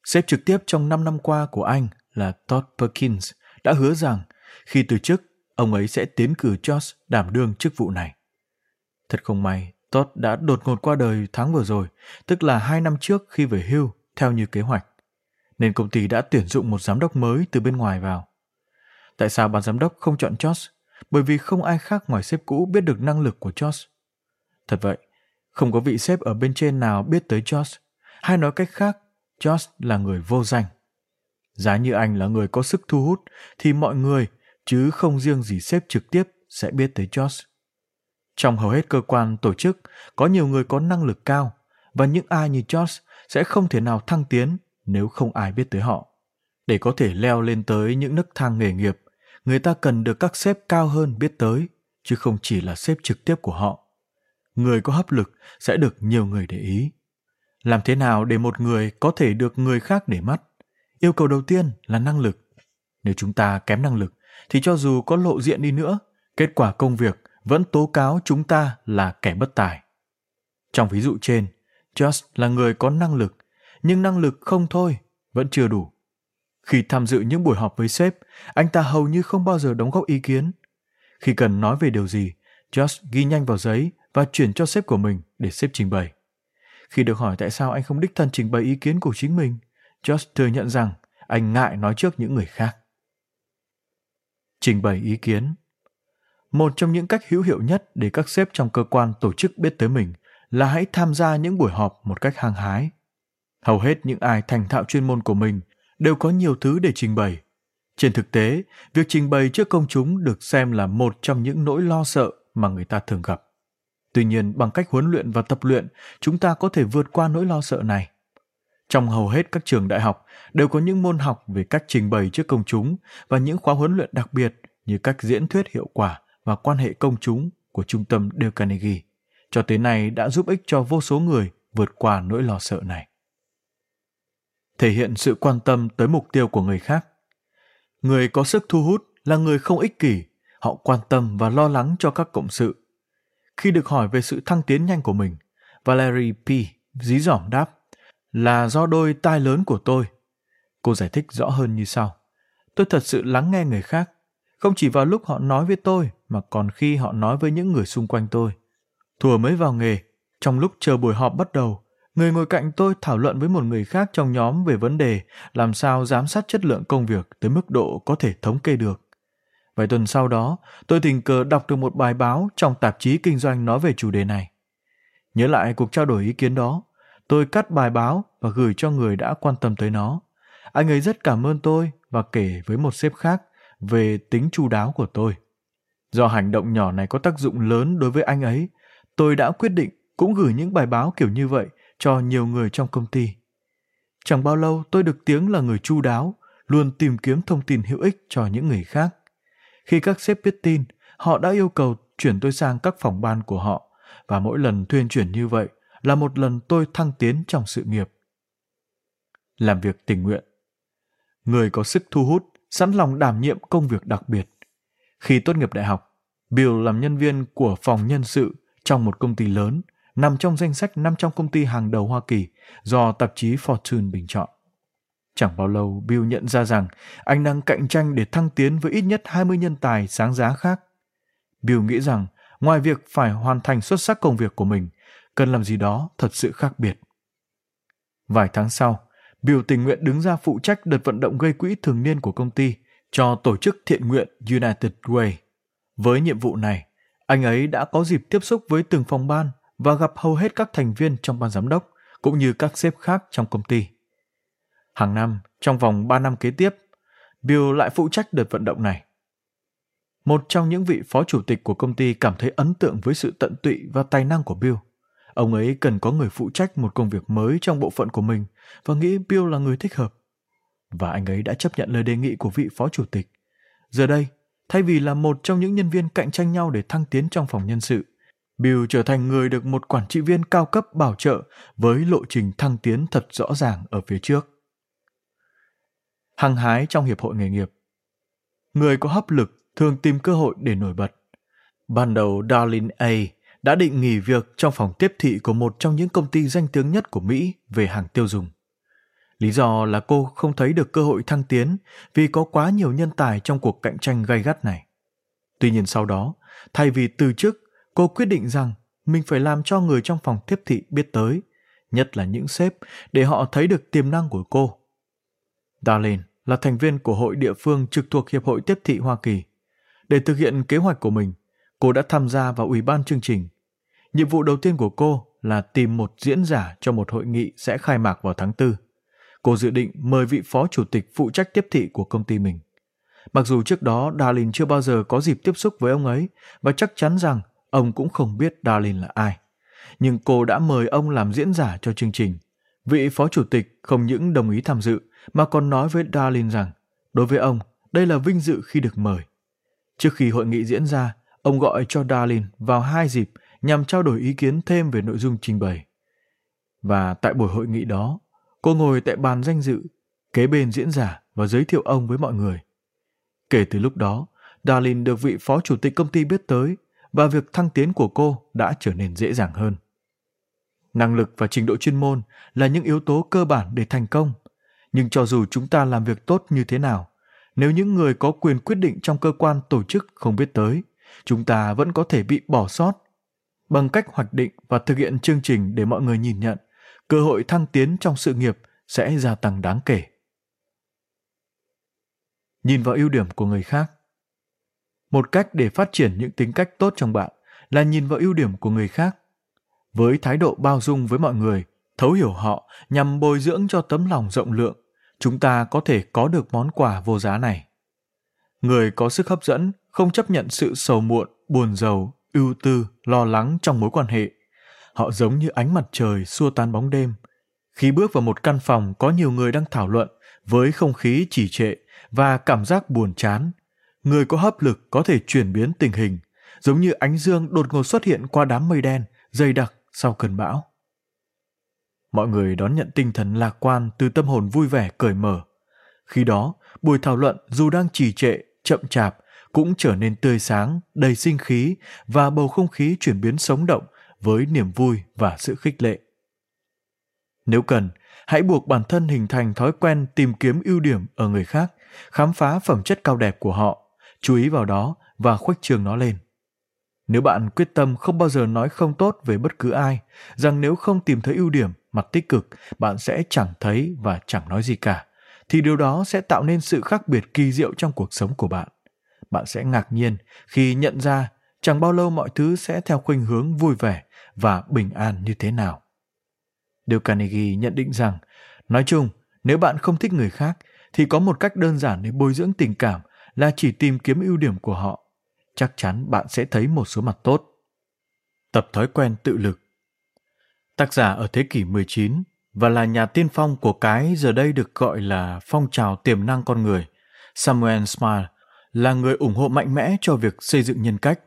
Sếp trực tiếp trong 5 năm qua của anh là Todd Perkins đã hứa rằng khi từ chức, ông ấy sẽ tiến cử Josh đảm đương chức vụ này. Thật không may, Todd đã đột ngột qua đời tháng vừa rồi, tức là hai năm trước khi về hưu, theo như kế hoạch. Nên công ty đã tuyển dụng một giám đốc mới từ bên ngoài vào. Tại sao ban giám đốc không chọn Josh? Bởi vì không ai khác ngoài sếp cũ biết được năng lực của Josh. Thật vậy, không có vị sếp ở bên trên nào biết tới Josh. Hay nói cách khác, Josh là người vô danh. Giá như anh là người có sức thu hút, thì mọi người, chứ không riêng gì sếp trực tiếp, sẽ biết tới Josh. Trong hầu hết cơ quan tổ chức, có nhiều người có năng lực cao, và những ai như Josh sẽ không thể nào thăng tiến nếu không ai biết tới họ. Để có thể leo lên tới những nấc thang nghề nghiệp, người ta cần được các sếp cao hơn biết tới, chứ không chỉ là sếp trực tiếp của họ. Người có hấp lực sẽ được nhiều người để ý. Làm thế nào để một người có thể được người khác để mắt? Yêu cầu đầu tiên là năng lực. Nếu chúng ta kém năng lực, thì cho dù có lộ diện đi nữa, kết quả công việc vẫn tố cáo chúng ta là kẻ bất tài. Trong ví dụ trên, Josh là người có năng lực, nhưng năng lực không thôi, vẫn chưa đủ. Khi tham dự những buổi họp với sếp, anh ta hầu như không bao giờ đóng góp ý kiến. Khi cần nói về điều gì, Josh ghi nhanh vào giấy và chuyển cho sếp của mình để sếp trình bày. Khi được hỏi tại sao anh không đích thân trình bày ý kiến của chính mình, Josh thừa nhận rằng anh ngại nói trước những người khác. Trình bày ý kiến Một trong những cách hữu hiệu nhất để các sếp trong cơ quan tổ chức biết tới mình là hãy tham gia những buổi họp một cách hăng hái. Hầu hết những ai thành thạo chuyên môn của mình đều có nhiều thứ để trình bày. Trên thực tế, việc trình bày trước công chúng được xem là một trong những nỗi lo sợ mà người ta thường gặp. Tuy nhiên, bằng cách huấn luyện và tập luyện, chúng ta có thể vượt qua nỗi lo sợ này. Trong hầu hết các trường đại học đều có những môn học về cách trình bày trước công chúng và những khóa huấn luyện đặc biệt như cách diễn thuyết hiệu quả và quan hệ công chúng của trung tâm Dale Carnegie. Cho tới nay đã giúp ích cho vô số người vượt qua nỗi lo sợ này. Thể hiện sự quan tâm tới mục tiêu của người khác. Người có sức thu hút là người không ích kỷ, họ quan tâm và lo lắng cho các cộng sự. Khi được hỏi về sự thăng tiến nhanh của mình, Valerie P. dí dỏm đáp là do đôi tai lớn của tôi. Cô giải thích rõ hơn như sau. Tôi thật sự lắng nghe người khác, không chỉ vào lúc họ nói với tôi mà còn khi họ nói với những người xung quanh tôi. Thùa mới vào nghề, trong lúc chờ buổi họp bắt đầu, người ngồi cạnh tôi thảo luận với một người khác trong nhóm về vấn đề làm sao giám sát chất lượng công việc tới mức độ có thể thống kê được. Vài tuần sau đó, tôi tình cờ đọc được một bài báo trong tạp chí kinh doanh nói về chủ đề này. Nhớ lại cuộc trao đổi ý kiến đó, tôi cắt bài báo và gửi cho người đã quan tâm tới nó. Anh ấy rất cảm ơn tôi và kể với một sếp khác về tính chu đáo của tôi. Do hành động nhỏ này có tác dụng lớn đối với anh ấy, tôi đã quyết định cũng gửi những bài báo kiểu như vậy cho nhiều người trong công ty. Chẳng bao lâu tôi được tiếng là người chu đáo, luôn tìm kiếm thông tin hữu ích cho những người khác. Khi các sếp biết tin, họ đã yêu cầu chuyển tôi sang các phòng ban của họ và mỗi lần thuyên chuyển như vậy là một lần tôi thăng tiến trong sự nghiệp. Làm việc tình nguyện Người có sức thu hút, sẵn lòng đảm nhiệm công việc đặc biệt. Khi tốt nghiệp đại học, Bill làm nhân viên của phòng nhân sự trong một công ty lớn, nằm trong danh sách 500 công ty hàng đầu Hoa Kỳ do tạp chí Fortune bình chọn. Chẳng bao lâu, Bill nhận ra rằng anh đang cạnh tranh để thăng tiến với ít nhất 20 nhân tài sáng giá khác. Bill nghĩ rằng ngoài việc phải hoàn thành xuất sắc công việc của mình, cần làm gì đó thật sự khác biệt. Vài tháng sau, Bill tình nguyện đứng ra phụ trách đợt vận động gây quỹ thường niên của công ty cho tổ chức thiện nguyện United Way. Với nhiệm vụ này, anh ấy đã có dịp tiếp xúc với từng phòng ban và gặp hầu hết các thành viên trong ban giám đốc cũng như các sếp khác trong công ty. Hàng năm, trong vòng 3 năm kế tiếp, Bill lại phụ trách đợt vận động này. Một trong những vị phó chủ tịch của công ty cảm thấy ấn tượng với sự tận tụy và tài năng của Bill. Ông ấy cần có người phụ trách một công việc mới trong bộ phận của mình và nghĩ Bill là người thích hợp. Và anh ấy đã chấp nhận lời đề nghị của vị phó chủ tịch. Giờ đây, thay vì là một trong những nhân viên cạnh tranh nhau để thăng tiến trong phòng nhân sự, Bill trở thành người được một quản trị viên cao cấp bảo trợ với lộ trình thăng tiến thật rõ ràng ở phía trước. Hăng hái trong hiệp hội nghề nghiệp. Người có hấp lực thường tìm cơ hội để nổi bật. Ban đầu Darlene A đã định nghỉ việc trong phòng tiếp thị của một trong những công ty danh tiếng nhất của Mỹ về hàng tiêu dùng. Lý do là cô không thấy được cơ hội thăng tiến vì có quá nhiều nhân tài trong cuộc cạnh tranh gay gắt này. Tuy nhiên sau đó, thay vì từ chức, cô quyết định rằng mình phải làm cho người trong phòng tiếp thị biết tới, nhất là những sếp, để họ thấy được tiềm năng của cô. Darlene là thành viên của hội địa phương trực thuộc Hiệp hội Tiếp thị Hoa Kỳ. Để thực hiện kế hoạch của mình, cô đã tham gia vào ủy ban chương trình. Nhiệm vụ đầu tiên của cô là tìm một diễn giả cho một hội nghị sẽ khai mạc vào tháng 4. Cô dự định mời vị phó chủ tịch phụ trách tiếp thị của công ty mình. Mặc dù trước đó Darlene chưa bao giờ có dịp tiếp xúc với ông ấy và chắc chắn rằng ông cũng không biết Darlene là ai. Nhưng cô đã mời ông làm diễn giả cho chương trình. Vị phó chủ tịch không những đồng ý tham dự mà còn nói với Darlene rằng đối với ông đây là vinh dự khi được mời. Trước khi hội nghị diễn ra, ông gọi cho Darlene vào hai dịp nhằm trao đổi ý kiến thêm về nội dung trình bày. Và tại buổi hội nghị đó, cô ngồi tại bàn danh dự, kế bên diễn giả và giới thiệu ông với mọi người. Kể từ lúc đó, Darlene được vị phó chủ tịch công ty biết tới và việc thăng tiến của cô đã trở nên dễ dàng hơn. Năng lực và trình độ chuyên môn là những yếu tố cơ bản để thành công, nhưng cho dù chúng ta làm việc tốt như thế nào, nếu những người có quyền quyết định trong cơ quan tổ chức không biết tới, chúng ta vẫn có thể bị bỏ sót. Bằng cách hoạch định và thực hiện chương trình để mọi người nhìn nhận, cơ hội thăng tiến trong sự nghiệp sẽ gia tăng đáng kể. Nhìn vào ưu điểm của người khác. Một cách để phát triển những tính cách tốt trong bạn là nhìn vào ưu điểm của người khác. Với thái độ bao dung với mọi người, thấu hiểu họ nhằm bồi dưỡng cho tấm lòng rộng lượng, chúng ta có thể có được món quà vô giá này. Người có sức hấp dẫn không chấp nhận sự sầu muộn, buồn rầu, ưu tư, lo lắng trong mối quan hệ. Họ giống như ánh mặt trời xua tan bóng đêm. Khi bước vào một căn phòng có nhiều người đang thảo luận với không khí trì trệ và cảm giác buồn chán, người có hấp lực có thể chuyển biến tình hình, giống như ánh dương đột ngột xuất hiện qua đám mây đen dày đặc sau cơn bão. Mọi người đón nhận tinh thần lạc quan từ tâm hồn vui vẻ cởi mở. Khi đó, buổi thảo luận dù đang trì trệ, chậm chạp, cũng trở nên tươi sáng, đầy sinh khí và bầu không khí chuyển biến sống động với niềm vui và sự khích lệ. Nếu cần, hãy buộc bản thân hình thành thói quen tìm kiếm ưu điểm ở người khác, khám phá phẩm chất cao đẹp của họ, chú ý vào đó và khuếch trường nó lên. Nếu bạn quyết tâm không bao giờ nói không tốt về bất cứ ai, rằng nếu không tìm thấy ưu điểm, mặt tích cực, bạn sẽ chẳng thấy và chẳng nói gì cả, thì điều đó sẽ tạo nên sự khác biệt kỳ diệu trong cuộc sống của bạn. Bạn sẽ ngạc nhiên khi nhận ra chẳng bao lâu mọi thứ sẽ theo khuynh hướng vui vẻ và bình an như thế nào. Dale Carnegie nhận định rằng, nói chung, nếu bạn không thích người khác, thì có một cách đơn giản để bồi dưỡng tình cảm là chỉ tìm kiếm ưu điểm của họ chắc chắn bạn sẽ thấy một số mặt tốt. Tập thói quen tự lực Tác giả ở thế kỷ 19 và là nhà tiên phong của cái giờ đây được gọi là phong trào tiềm năng con người, Samuel Smile là người ủng hộ mạnh mẽ cho việc xây dựng nhân cách.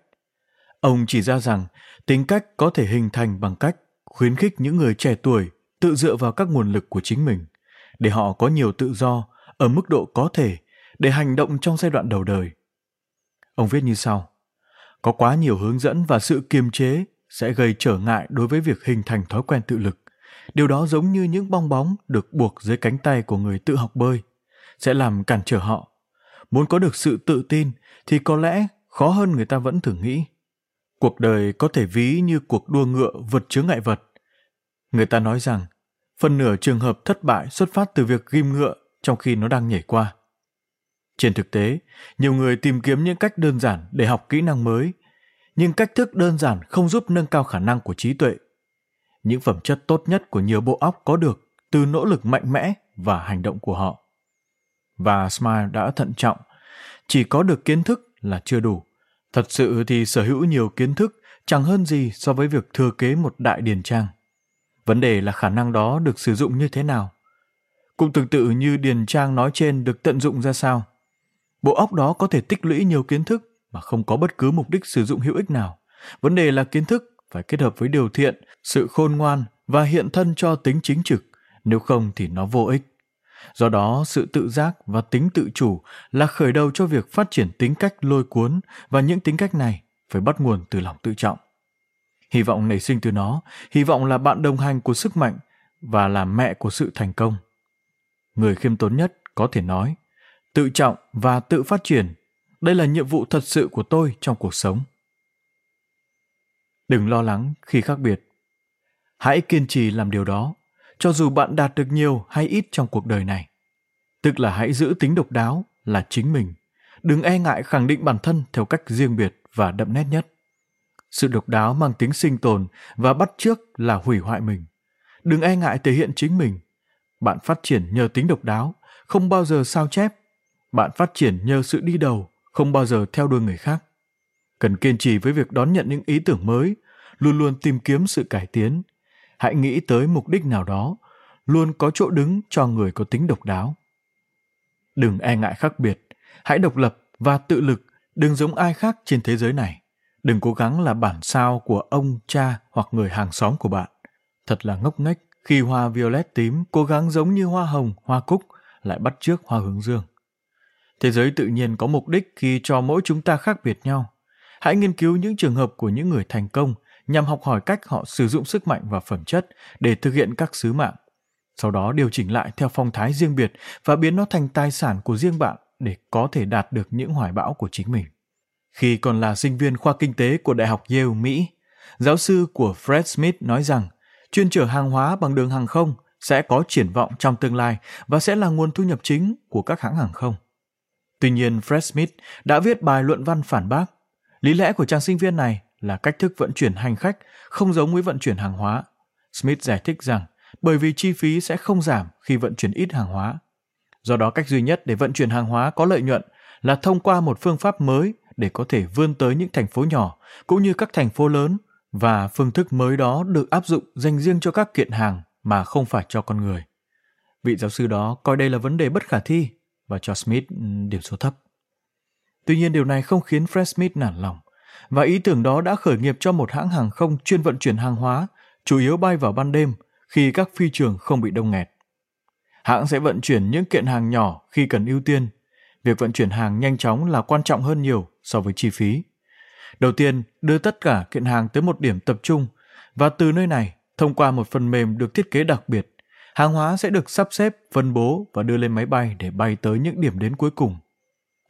Ông chỉ ra rằng tính cách có thể hình thành bằng cách khuyến khích những người trẻ tuổi tự dựa vào các nguồn lực của chính mình, để họ có nhiều tự do ở mức độ có thể để hành động trong giai đoạn đầu đời Ông viết như sau. Có quá nhiều hướng dẫn và sự kiềm chế sẽ gây trở ngại đối với việc hình thành thói quen tự lực. Điều đó giống như những bong bóng được buộc dưới cánh tay của người tự học bơi, sẽ làm cản trở họ. Muốn có được sự tự tin thì có lẽ khó hơn người ta vẫn thường nghĩ. Cuộc đời có thể ví như cuộc đua ngựa vượt chướng ngại vật. Người ta nói rằng, phần nửa trường hợp thất bại xuất phát từ việc ghim ngựa trong khi nó đang nhảy qua. Trên thực tế, nhiều người tìm kiếm những cách đơn giản để học kỹ năng mới, nhưng cách thức đơn giản không giúp nâng cao khả năng của trí tuệ. Những phẩm chất tốt nhất của nhiều bộ óc có được từ nỗ lực mạnh mẽ và hành động của họ. Và Smile đã thận trọng, chỉ có được kiến thức là chưa đủ. Thật sự thì sở hữu nhiều kiến thức chẳng hơn gì so với việc thừa kế một đại điền trang. Vấn đề là khả năng đó được sử dụng như thế nào. Cũng tương tự như điền trang nói trên được tận dụng ra sao. Bộ óc đó có thể tích lũy nhiều kiến thức mà không có bất cứ mục đích sử dụng hữu ích nào. Vấn đề là kiến thức phải kết hợp với điều thiện, sự khôn ngoan và hiện thân cho tính chính trực, nếu không thì nó vô ích. Do đó, sự tự giác và tính tự chủ là khởi đầu cho việc phát triển tính cách lôi cuốn và những tính cách này phải bắt nguồn từ lòng tự trọng. Hy vọng nảy sinh từ nó, hy vọng là bạn đồng hành của sức mạnh và là mẹ của sự thành công. Người khiêm tốn nhất có thể nói, tự trọng và tự phát triển, đây là nhiệm vụ thật sự của tôi trong cuộc sống. Đừng lo lắng khi khác biệt. Hãy kiên trì làm điều đó cho dù bạn đạt được nhiều hay ít trong cuộc đời này. Tức là hãy giữ tính độc đáo là chính mình. Đừng e ngại khẳng định bản thân theo cách riêng biệt và đậm nét nhất. Sự độc đáo mang tính sinh tồn và bắt chước là hủy hoại mình. Đừng e ngại thể hiện chính mình. Bạn phát triển nhờ tính độc đáo, không bao giờ sao chép. Bạn phát triển nhờ sự đi đầu, không bao giờ theo đuôi người khác. Cần kiên trì với việc đón nhận những ý tưởng mới, luôn luôn tìm kiếm sự cải tiến, hãy nghĩ tới mục đích nào đó luôn có chỗ đứng cho người có tính độc đáo. Đừng e ngại khác biệt hãy độc lập và tự lực đừng giống ai khác trên thế giới này. Đừng cố gắng là bản sao của ông cha hoặc người hàng xóm của bạn. Thật là ngốc nghếch khi hoa violet tím cố gắng giống như hoa hồng hoa cúc lại bắt chước hoa hướng dương thế giới tự nhiên có mục đích khi cho mỗi chúng ta khác biệt nhau hãy nghiên cứu những trường hợp của những người thành công nhằm học hỏi cách họ sử dụng sức mạnh và phẩm chất để thực hiện các sứ mạng sau đó điều chỉnh lại theo phong thái riêng biệt và biến nó thành tài sản của riêng bạn để có thể đạt được những hoài bão của chính mình. Khi còn là sinh viên khoa kinh tế của Đại học Yale, Mỹ, giáo sư của Fred Smith nói rằng chuyên chở hàng hóa bằng đường hàng không sẽ có triển vọng trong tương lai và sẽ là nguồn thu nhập chính của các hãng hàng không. Tuy nhiên, Fred Smith đã viết bài luận văn phản bác. Lý lẽ của chàng sinh viên này là cách thức vận chuyển hành khách không giống với vận chuyển hàng hóa. Smith giải thích rằng bởi vì chi phí sẽ không giảm khi vận chuyển ít hàng hóa. Do đó cách duy nhất để vận chuyển hàng hóa có lợi nhuận là thông qua một phương pháp mới để có thể vươn tới những thành phố nhỏ cũng như các thành phố lớn và phương thức mới đó được áp dụng dành riêng cho các kiện hàng mà không phải cho con người. Vị giáo sư đó coi đây là vấn đề bất khả thi và cho Smith ừ, điểm số thấp. Tuy nhiên điều này không khiến Fred Smith nản lòng và ý tưởng đó đã khởi nghiệp cho một hãng hàng không chuyên vận chuyển hàng hóa, chủ yếu bay vào ban đêm khi các phi trường không bị đông nghẹt. Hãng sẽ vận chuyển những kiện hàng nhỏ khi cần ưu tiên. Việc vận chuyển hàng nhanh chóng là quan trọng hơn nhiều so với chi phí. Đầu tiên, đưa tất cả kiện hàng tới một điểm tập trung và từ nơi này, thông qua một phần mềm được thiết kế đặc biệt, hàng hóa sẽ được sắp xếp, phân bố và đưa lên máy bay để bay tới những điểm đến cuối cùng.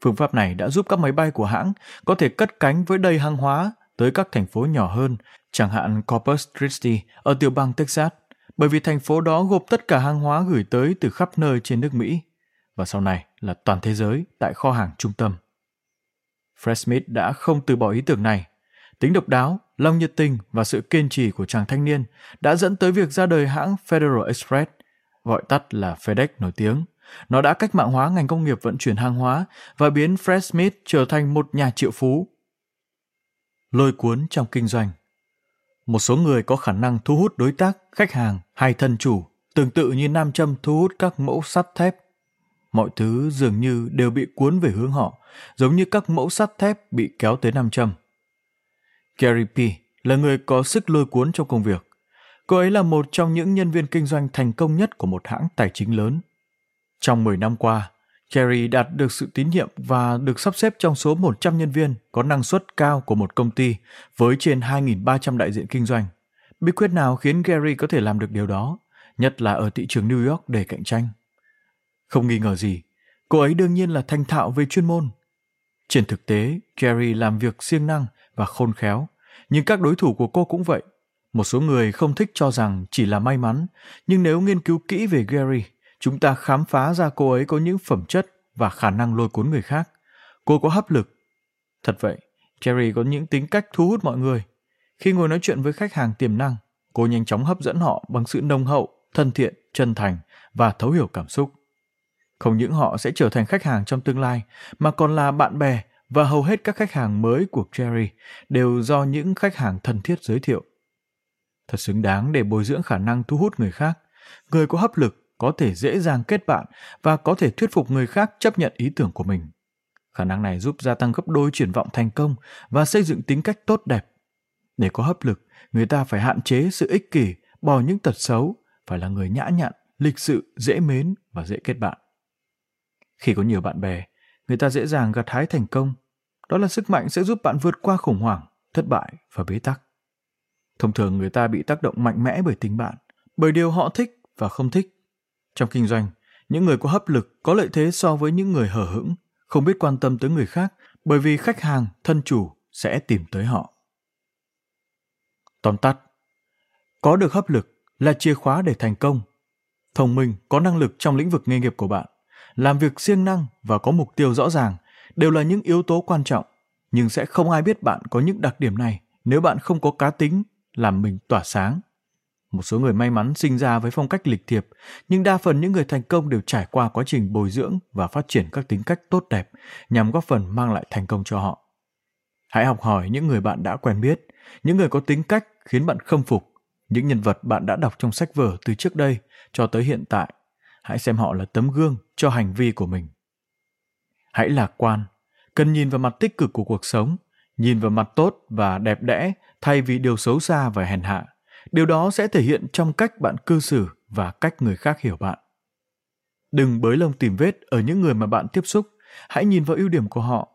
Phương pháp này đã giúp các máy bay của hãng có thể cất cánh với đầy hàng hóa tới các thành phố nhỏ hơn, chẳng hạn Corpus Christi ở tiểu bang Texas, bởi vì thành phố đó gộp tất cả hàng hóa gửi tới từ khắp nơi trên nước Mỹ và sau này là toàn thế giới tại kho hàng trung tâm. Fred Smith đã không từ bỏ ý tưởng này. Tính độc đáo, lòng nhiệt tình và sự kiên trì của chàng thanh niên đã dẫn tới việc ra đời hãng Federal Express, gọi tắt là FedEx nổi tiếng, nó đã cách mạng hóa ngành công nghiệp vận chuyển hàng hóa và biến Fred Smith trở thành một nhà triệu phú. Lôi cuốn trong kinh doanh Một số người có khả năng thu hút đối tác, khách hàng hay thân chủ, tương tự như nam châm thu hút các mẫu sắt thép. Mọi thứ dường như đều bị cuốn về hướng họ, giống như các mẫu sắt thép bị kéo tới nam châm. Gary P. là người có sức lôi cuốn trong công việc. Cô ấy là một trong những nhân viên kinh doanh thành công nhất của một hãng tài chính lớn. Trong 10 năm qua, Gary đạt được sự tín nhiệm và được sắp xếp trong số 100 nhân viên có năng suất cao của một công ty với trên 2.300 đại diện kinh doanh. Bí quyết nào khiến Gary có thể làm được điều đó, nhất là ở thị trường New York để cạnh tranh? Không nghi ngờ gì, cô ấy đương nhiên là thanh thạo về chuyên môn. Trên thực tế, Gary làm việc siêng năng và khôn khéo, nhưng các đối thủ của cô cũng vậy. Một số người không thích cho rằng chỉ là may mắn, nhưng nếu nghiên cứu kỹ về Gary, chúng ta khám phá ra cô ấy có những phẩm chất và khả năng lôi cuốn người khác. Cô có hấp lực. Thật vậy, Cherry có những tính cách thu hút mọi người. Khi ngồi nói chuyện với khách hàng tiềm năng, cô nhanh chóng hấp dẫn họ bằng sự nồng hậu, thân thiện, chân thành và thấu hiểu cảm xúc. Không những họ sẽ trở thành khách hàng trong tương lai, mà còn là bạn bè và hầu hết các khách hàng mới của Cherry đều do những khách hàng thân thiết giới thiệu. Thật xứng đáng để bồi dưỡng khả năng thu hút người khác. Người có hấp lực có thể dễ dàng kết bạn và có thể thuyết phục người khác chấp nhận ý tưởng của mình. Khả năng này giúp gia tăng gấp đôi triển vọng thành công và xây dựng tính cách tốt đẹp. Để có hấp lực, người ta phải hạn chế sự ích kỷ, bỏ những tật xấu, phải là người nhã nhặn, lịch sự, dễ mến và dễ kết bạn. Khi có nhiều bạn bè, người ta dễ dàng gặt hái thành công. Đó là sức mạnh sẽ giúp bạn vượt qua khủng hoảng, thất bại và bế tắc. Thông thường người ta bị tác động mạnh mẽ bởi tình bạn, bởi điều họ thích và không thích trong kinh doanh, những người có hấp lực có lợi thế so với những người hở hững, không biết quan tâm tới người khác bởi vì khách hàng, thân chủ sẽ tìm tới họ. Tóm tắt, có được hấp lực là chìa khóa để thành công. Thông minh, có năng lực trong lĩnh vực nghề nghiệp của bạn, làm việc siêng năng và có mục tiêu rõ ràng đều là những yếu tố quan trọng, nhưng sẽ không ai biết bạn có những đặc điểm này nếu bạn không có cá tính làm mình tỏa sáng một số người may mắn sinh ra với phong cách lịch thiệp, nhưng đa phần những người thành công đều trải qua quá trình bồi dưỡng và phát triển các tính cách tốt đẹp nhằm góp phần mang lại thành công cho họ. Hãy học hỏi những người bạn đã quen biết, những người có tính cách khiến bạn khâm phục, những nhân vật bạn đã đọc trong sách vở từ trước đây cho tới hiện tại. Hãy xem họ là tấm gương cho hành vi của mình. Hãy lạc quan, cần nhìn vào mặt tích cực của cuộc sống, nhìn vào mặt tốt và đẹp đẽ thay vì điều xấu xa và hèn hạ. Điều đó sẽ thể hiện trong cách bạn cư xử và cách người khác hiểu bạn. Đừng bới lông tìm vết ở những người mà bạn tiếp xúc. Hãy nhìn vào ưu điểm của họ.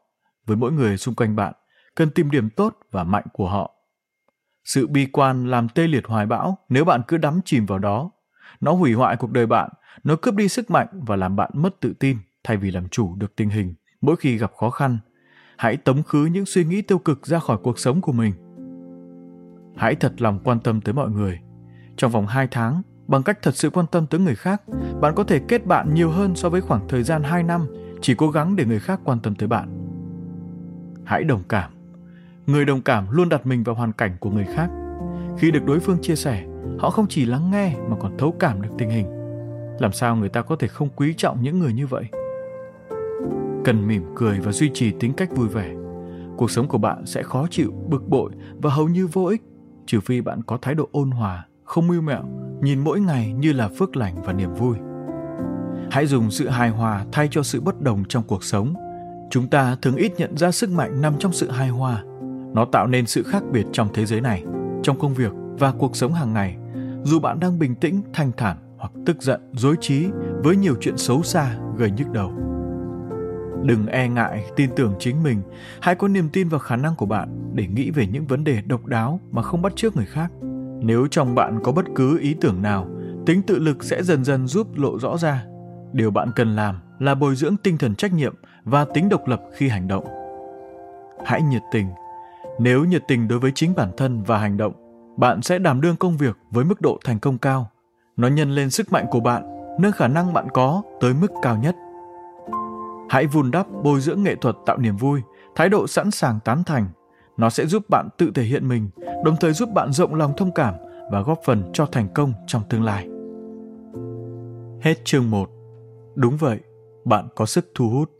Với mỗi người xung quanh bạn cần tìm điểm tốt và mạnh của họ. Sự bi quan làm tê liệt hoài bão nếu bạn cứ đắm chìm vào đó. Nó hủy hoại cuộc đời bạn nó cướp đi sức mạnh và làm bạn mất tự tin thay vì làm chủ được tình hình mỗi khi gặp khó khăn hãy tống khứ những suy nghĩ tiêu cực ra khỏi cuộc sống của mình Hãy thật lòng quan tâm tới mọi người. Trong vòng 2 tháng, bằng cách thật sự quan tâm tới người khác, bạn có thể kết bạn nhiều hơn so với khoảng thời gian 2 năm chỉ cố gắng để người khác quan tâm tới bạn. Hãy đồng cảm. Người đồng cảm luôn đặt mình vào hoàn cảnh của người khác. Khi được đối phương chia sẻ, họ không chỉ lắng nghe mà còn thấu cảm được tình hình. Làm sao người ta có thể không quý trọng những người như vậy? Cần mỉm cười và duy trì tính cách vui vẻ. Cuộc sống của bạn sẽ khó chịu, bực bội và hầu như vô ích trừ phi bạn có thái độ ôn hòa, không mưu mẹo, nhìn mỗi ngày như là phước lành và niềm vui. Hãy dùng sự hài hòa thay cho sự bất đồng trong cuộc sống. Chúng ta thường ít nhận ra sức mạnh nằm trong sự hài hòa. Nó tạo nên sự khác biệt trong thế giới này, trong công việc và cuộc sống hàng ngày. Dù bạn đang bình tĩnh, thanh thản hoặc tức giận, dối trí với nhiều chuyện xấu xa gây nhức đầu. Đừng e ngại, tin tưởng chính mình. Hãy có niềm tin vào khả năng của bạn để nghĩ về những vấn đề độc đáo mà không bắt chước người khác. Nếu trong bạn có bất cứ ý tưởng nào, tính tự lực sẽ dần dần giúp lộ rõ ra. Điều bạn cần làm là bồi dưỡng tinh thần trách nhiệm và tính độc lập khi hành động. Hãy nhiệt tình. Nếu nhiệt tình đối với chính bản thân và hành động, bạn sẽ đảm đương công việc với mức độ thành công cao. Nó nhân lên sức mạnh của bạn, nâng khả năng bạn có tới mức cao nhất. Hãy vun đắp bồi dưỡng nghệ thuật tạo niềm vui, thái độ sẵn sàng tán thành. Nó sẽ giúp bạn tự thể hiện mình, đồng thời giúp bạn rộng lòng thông cảm và góp phần cho thành công trong tương lai. Hết chương 1. Đúng vậy, bạn có sức thu hút.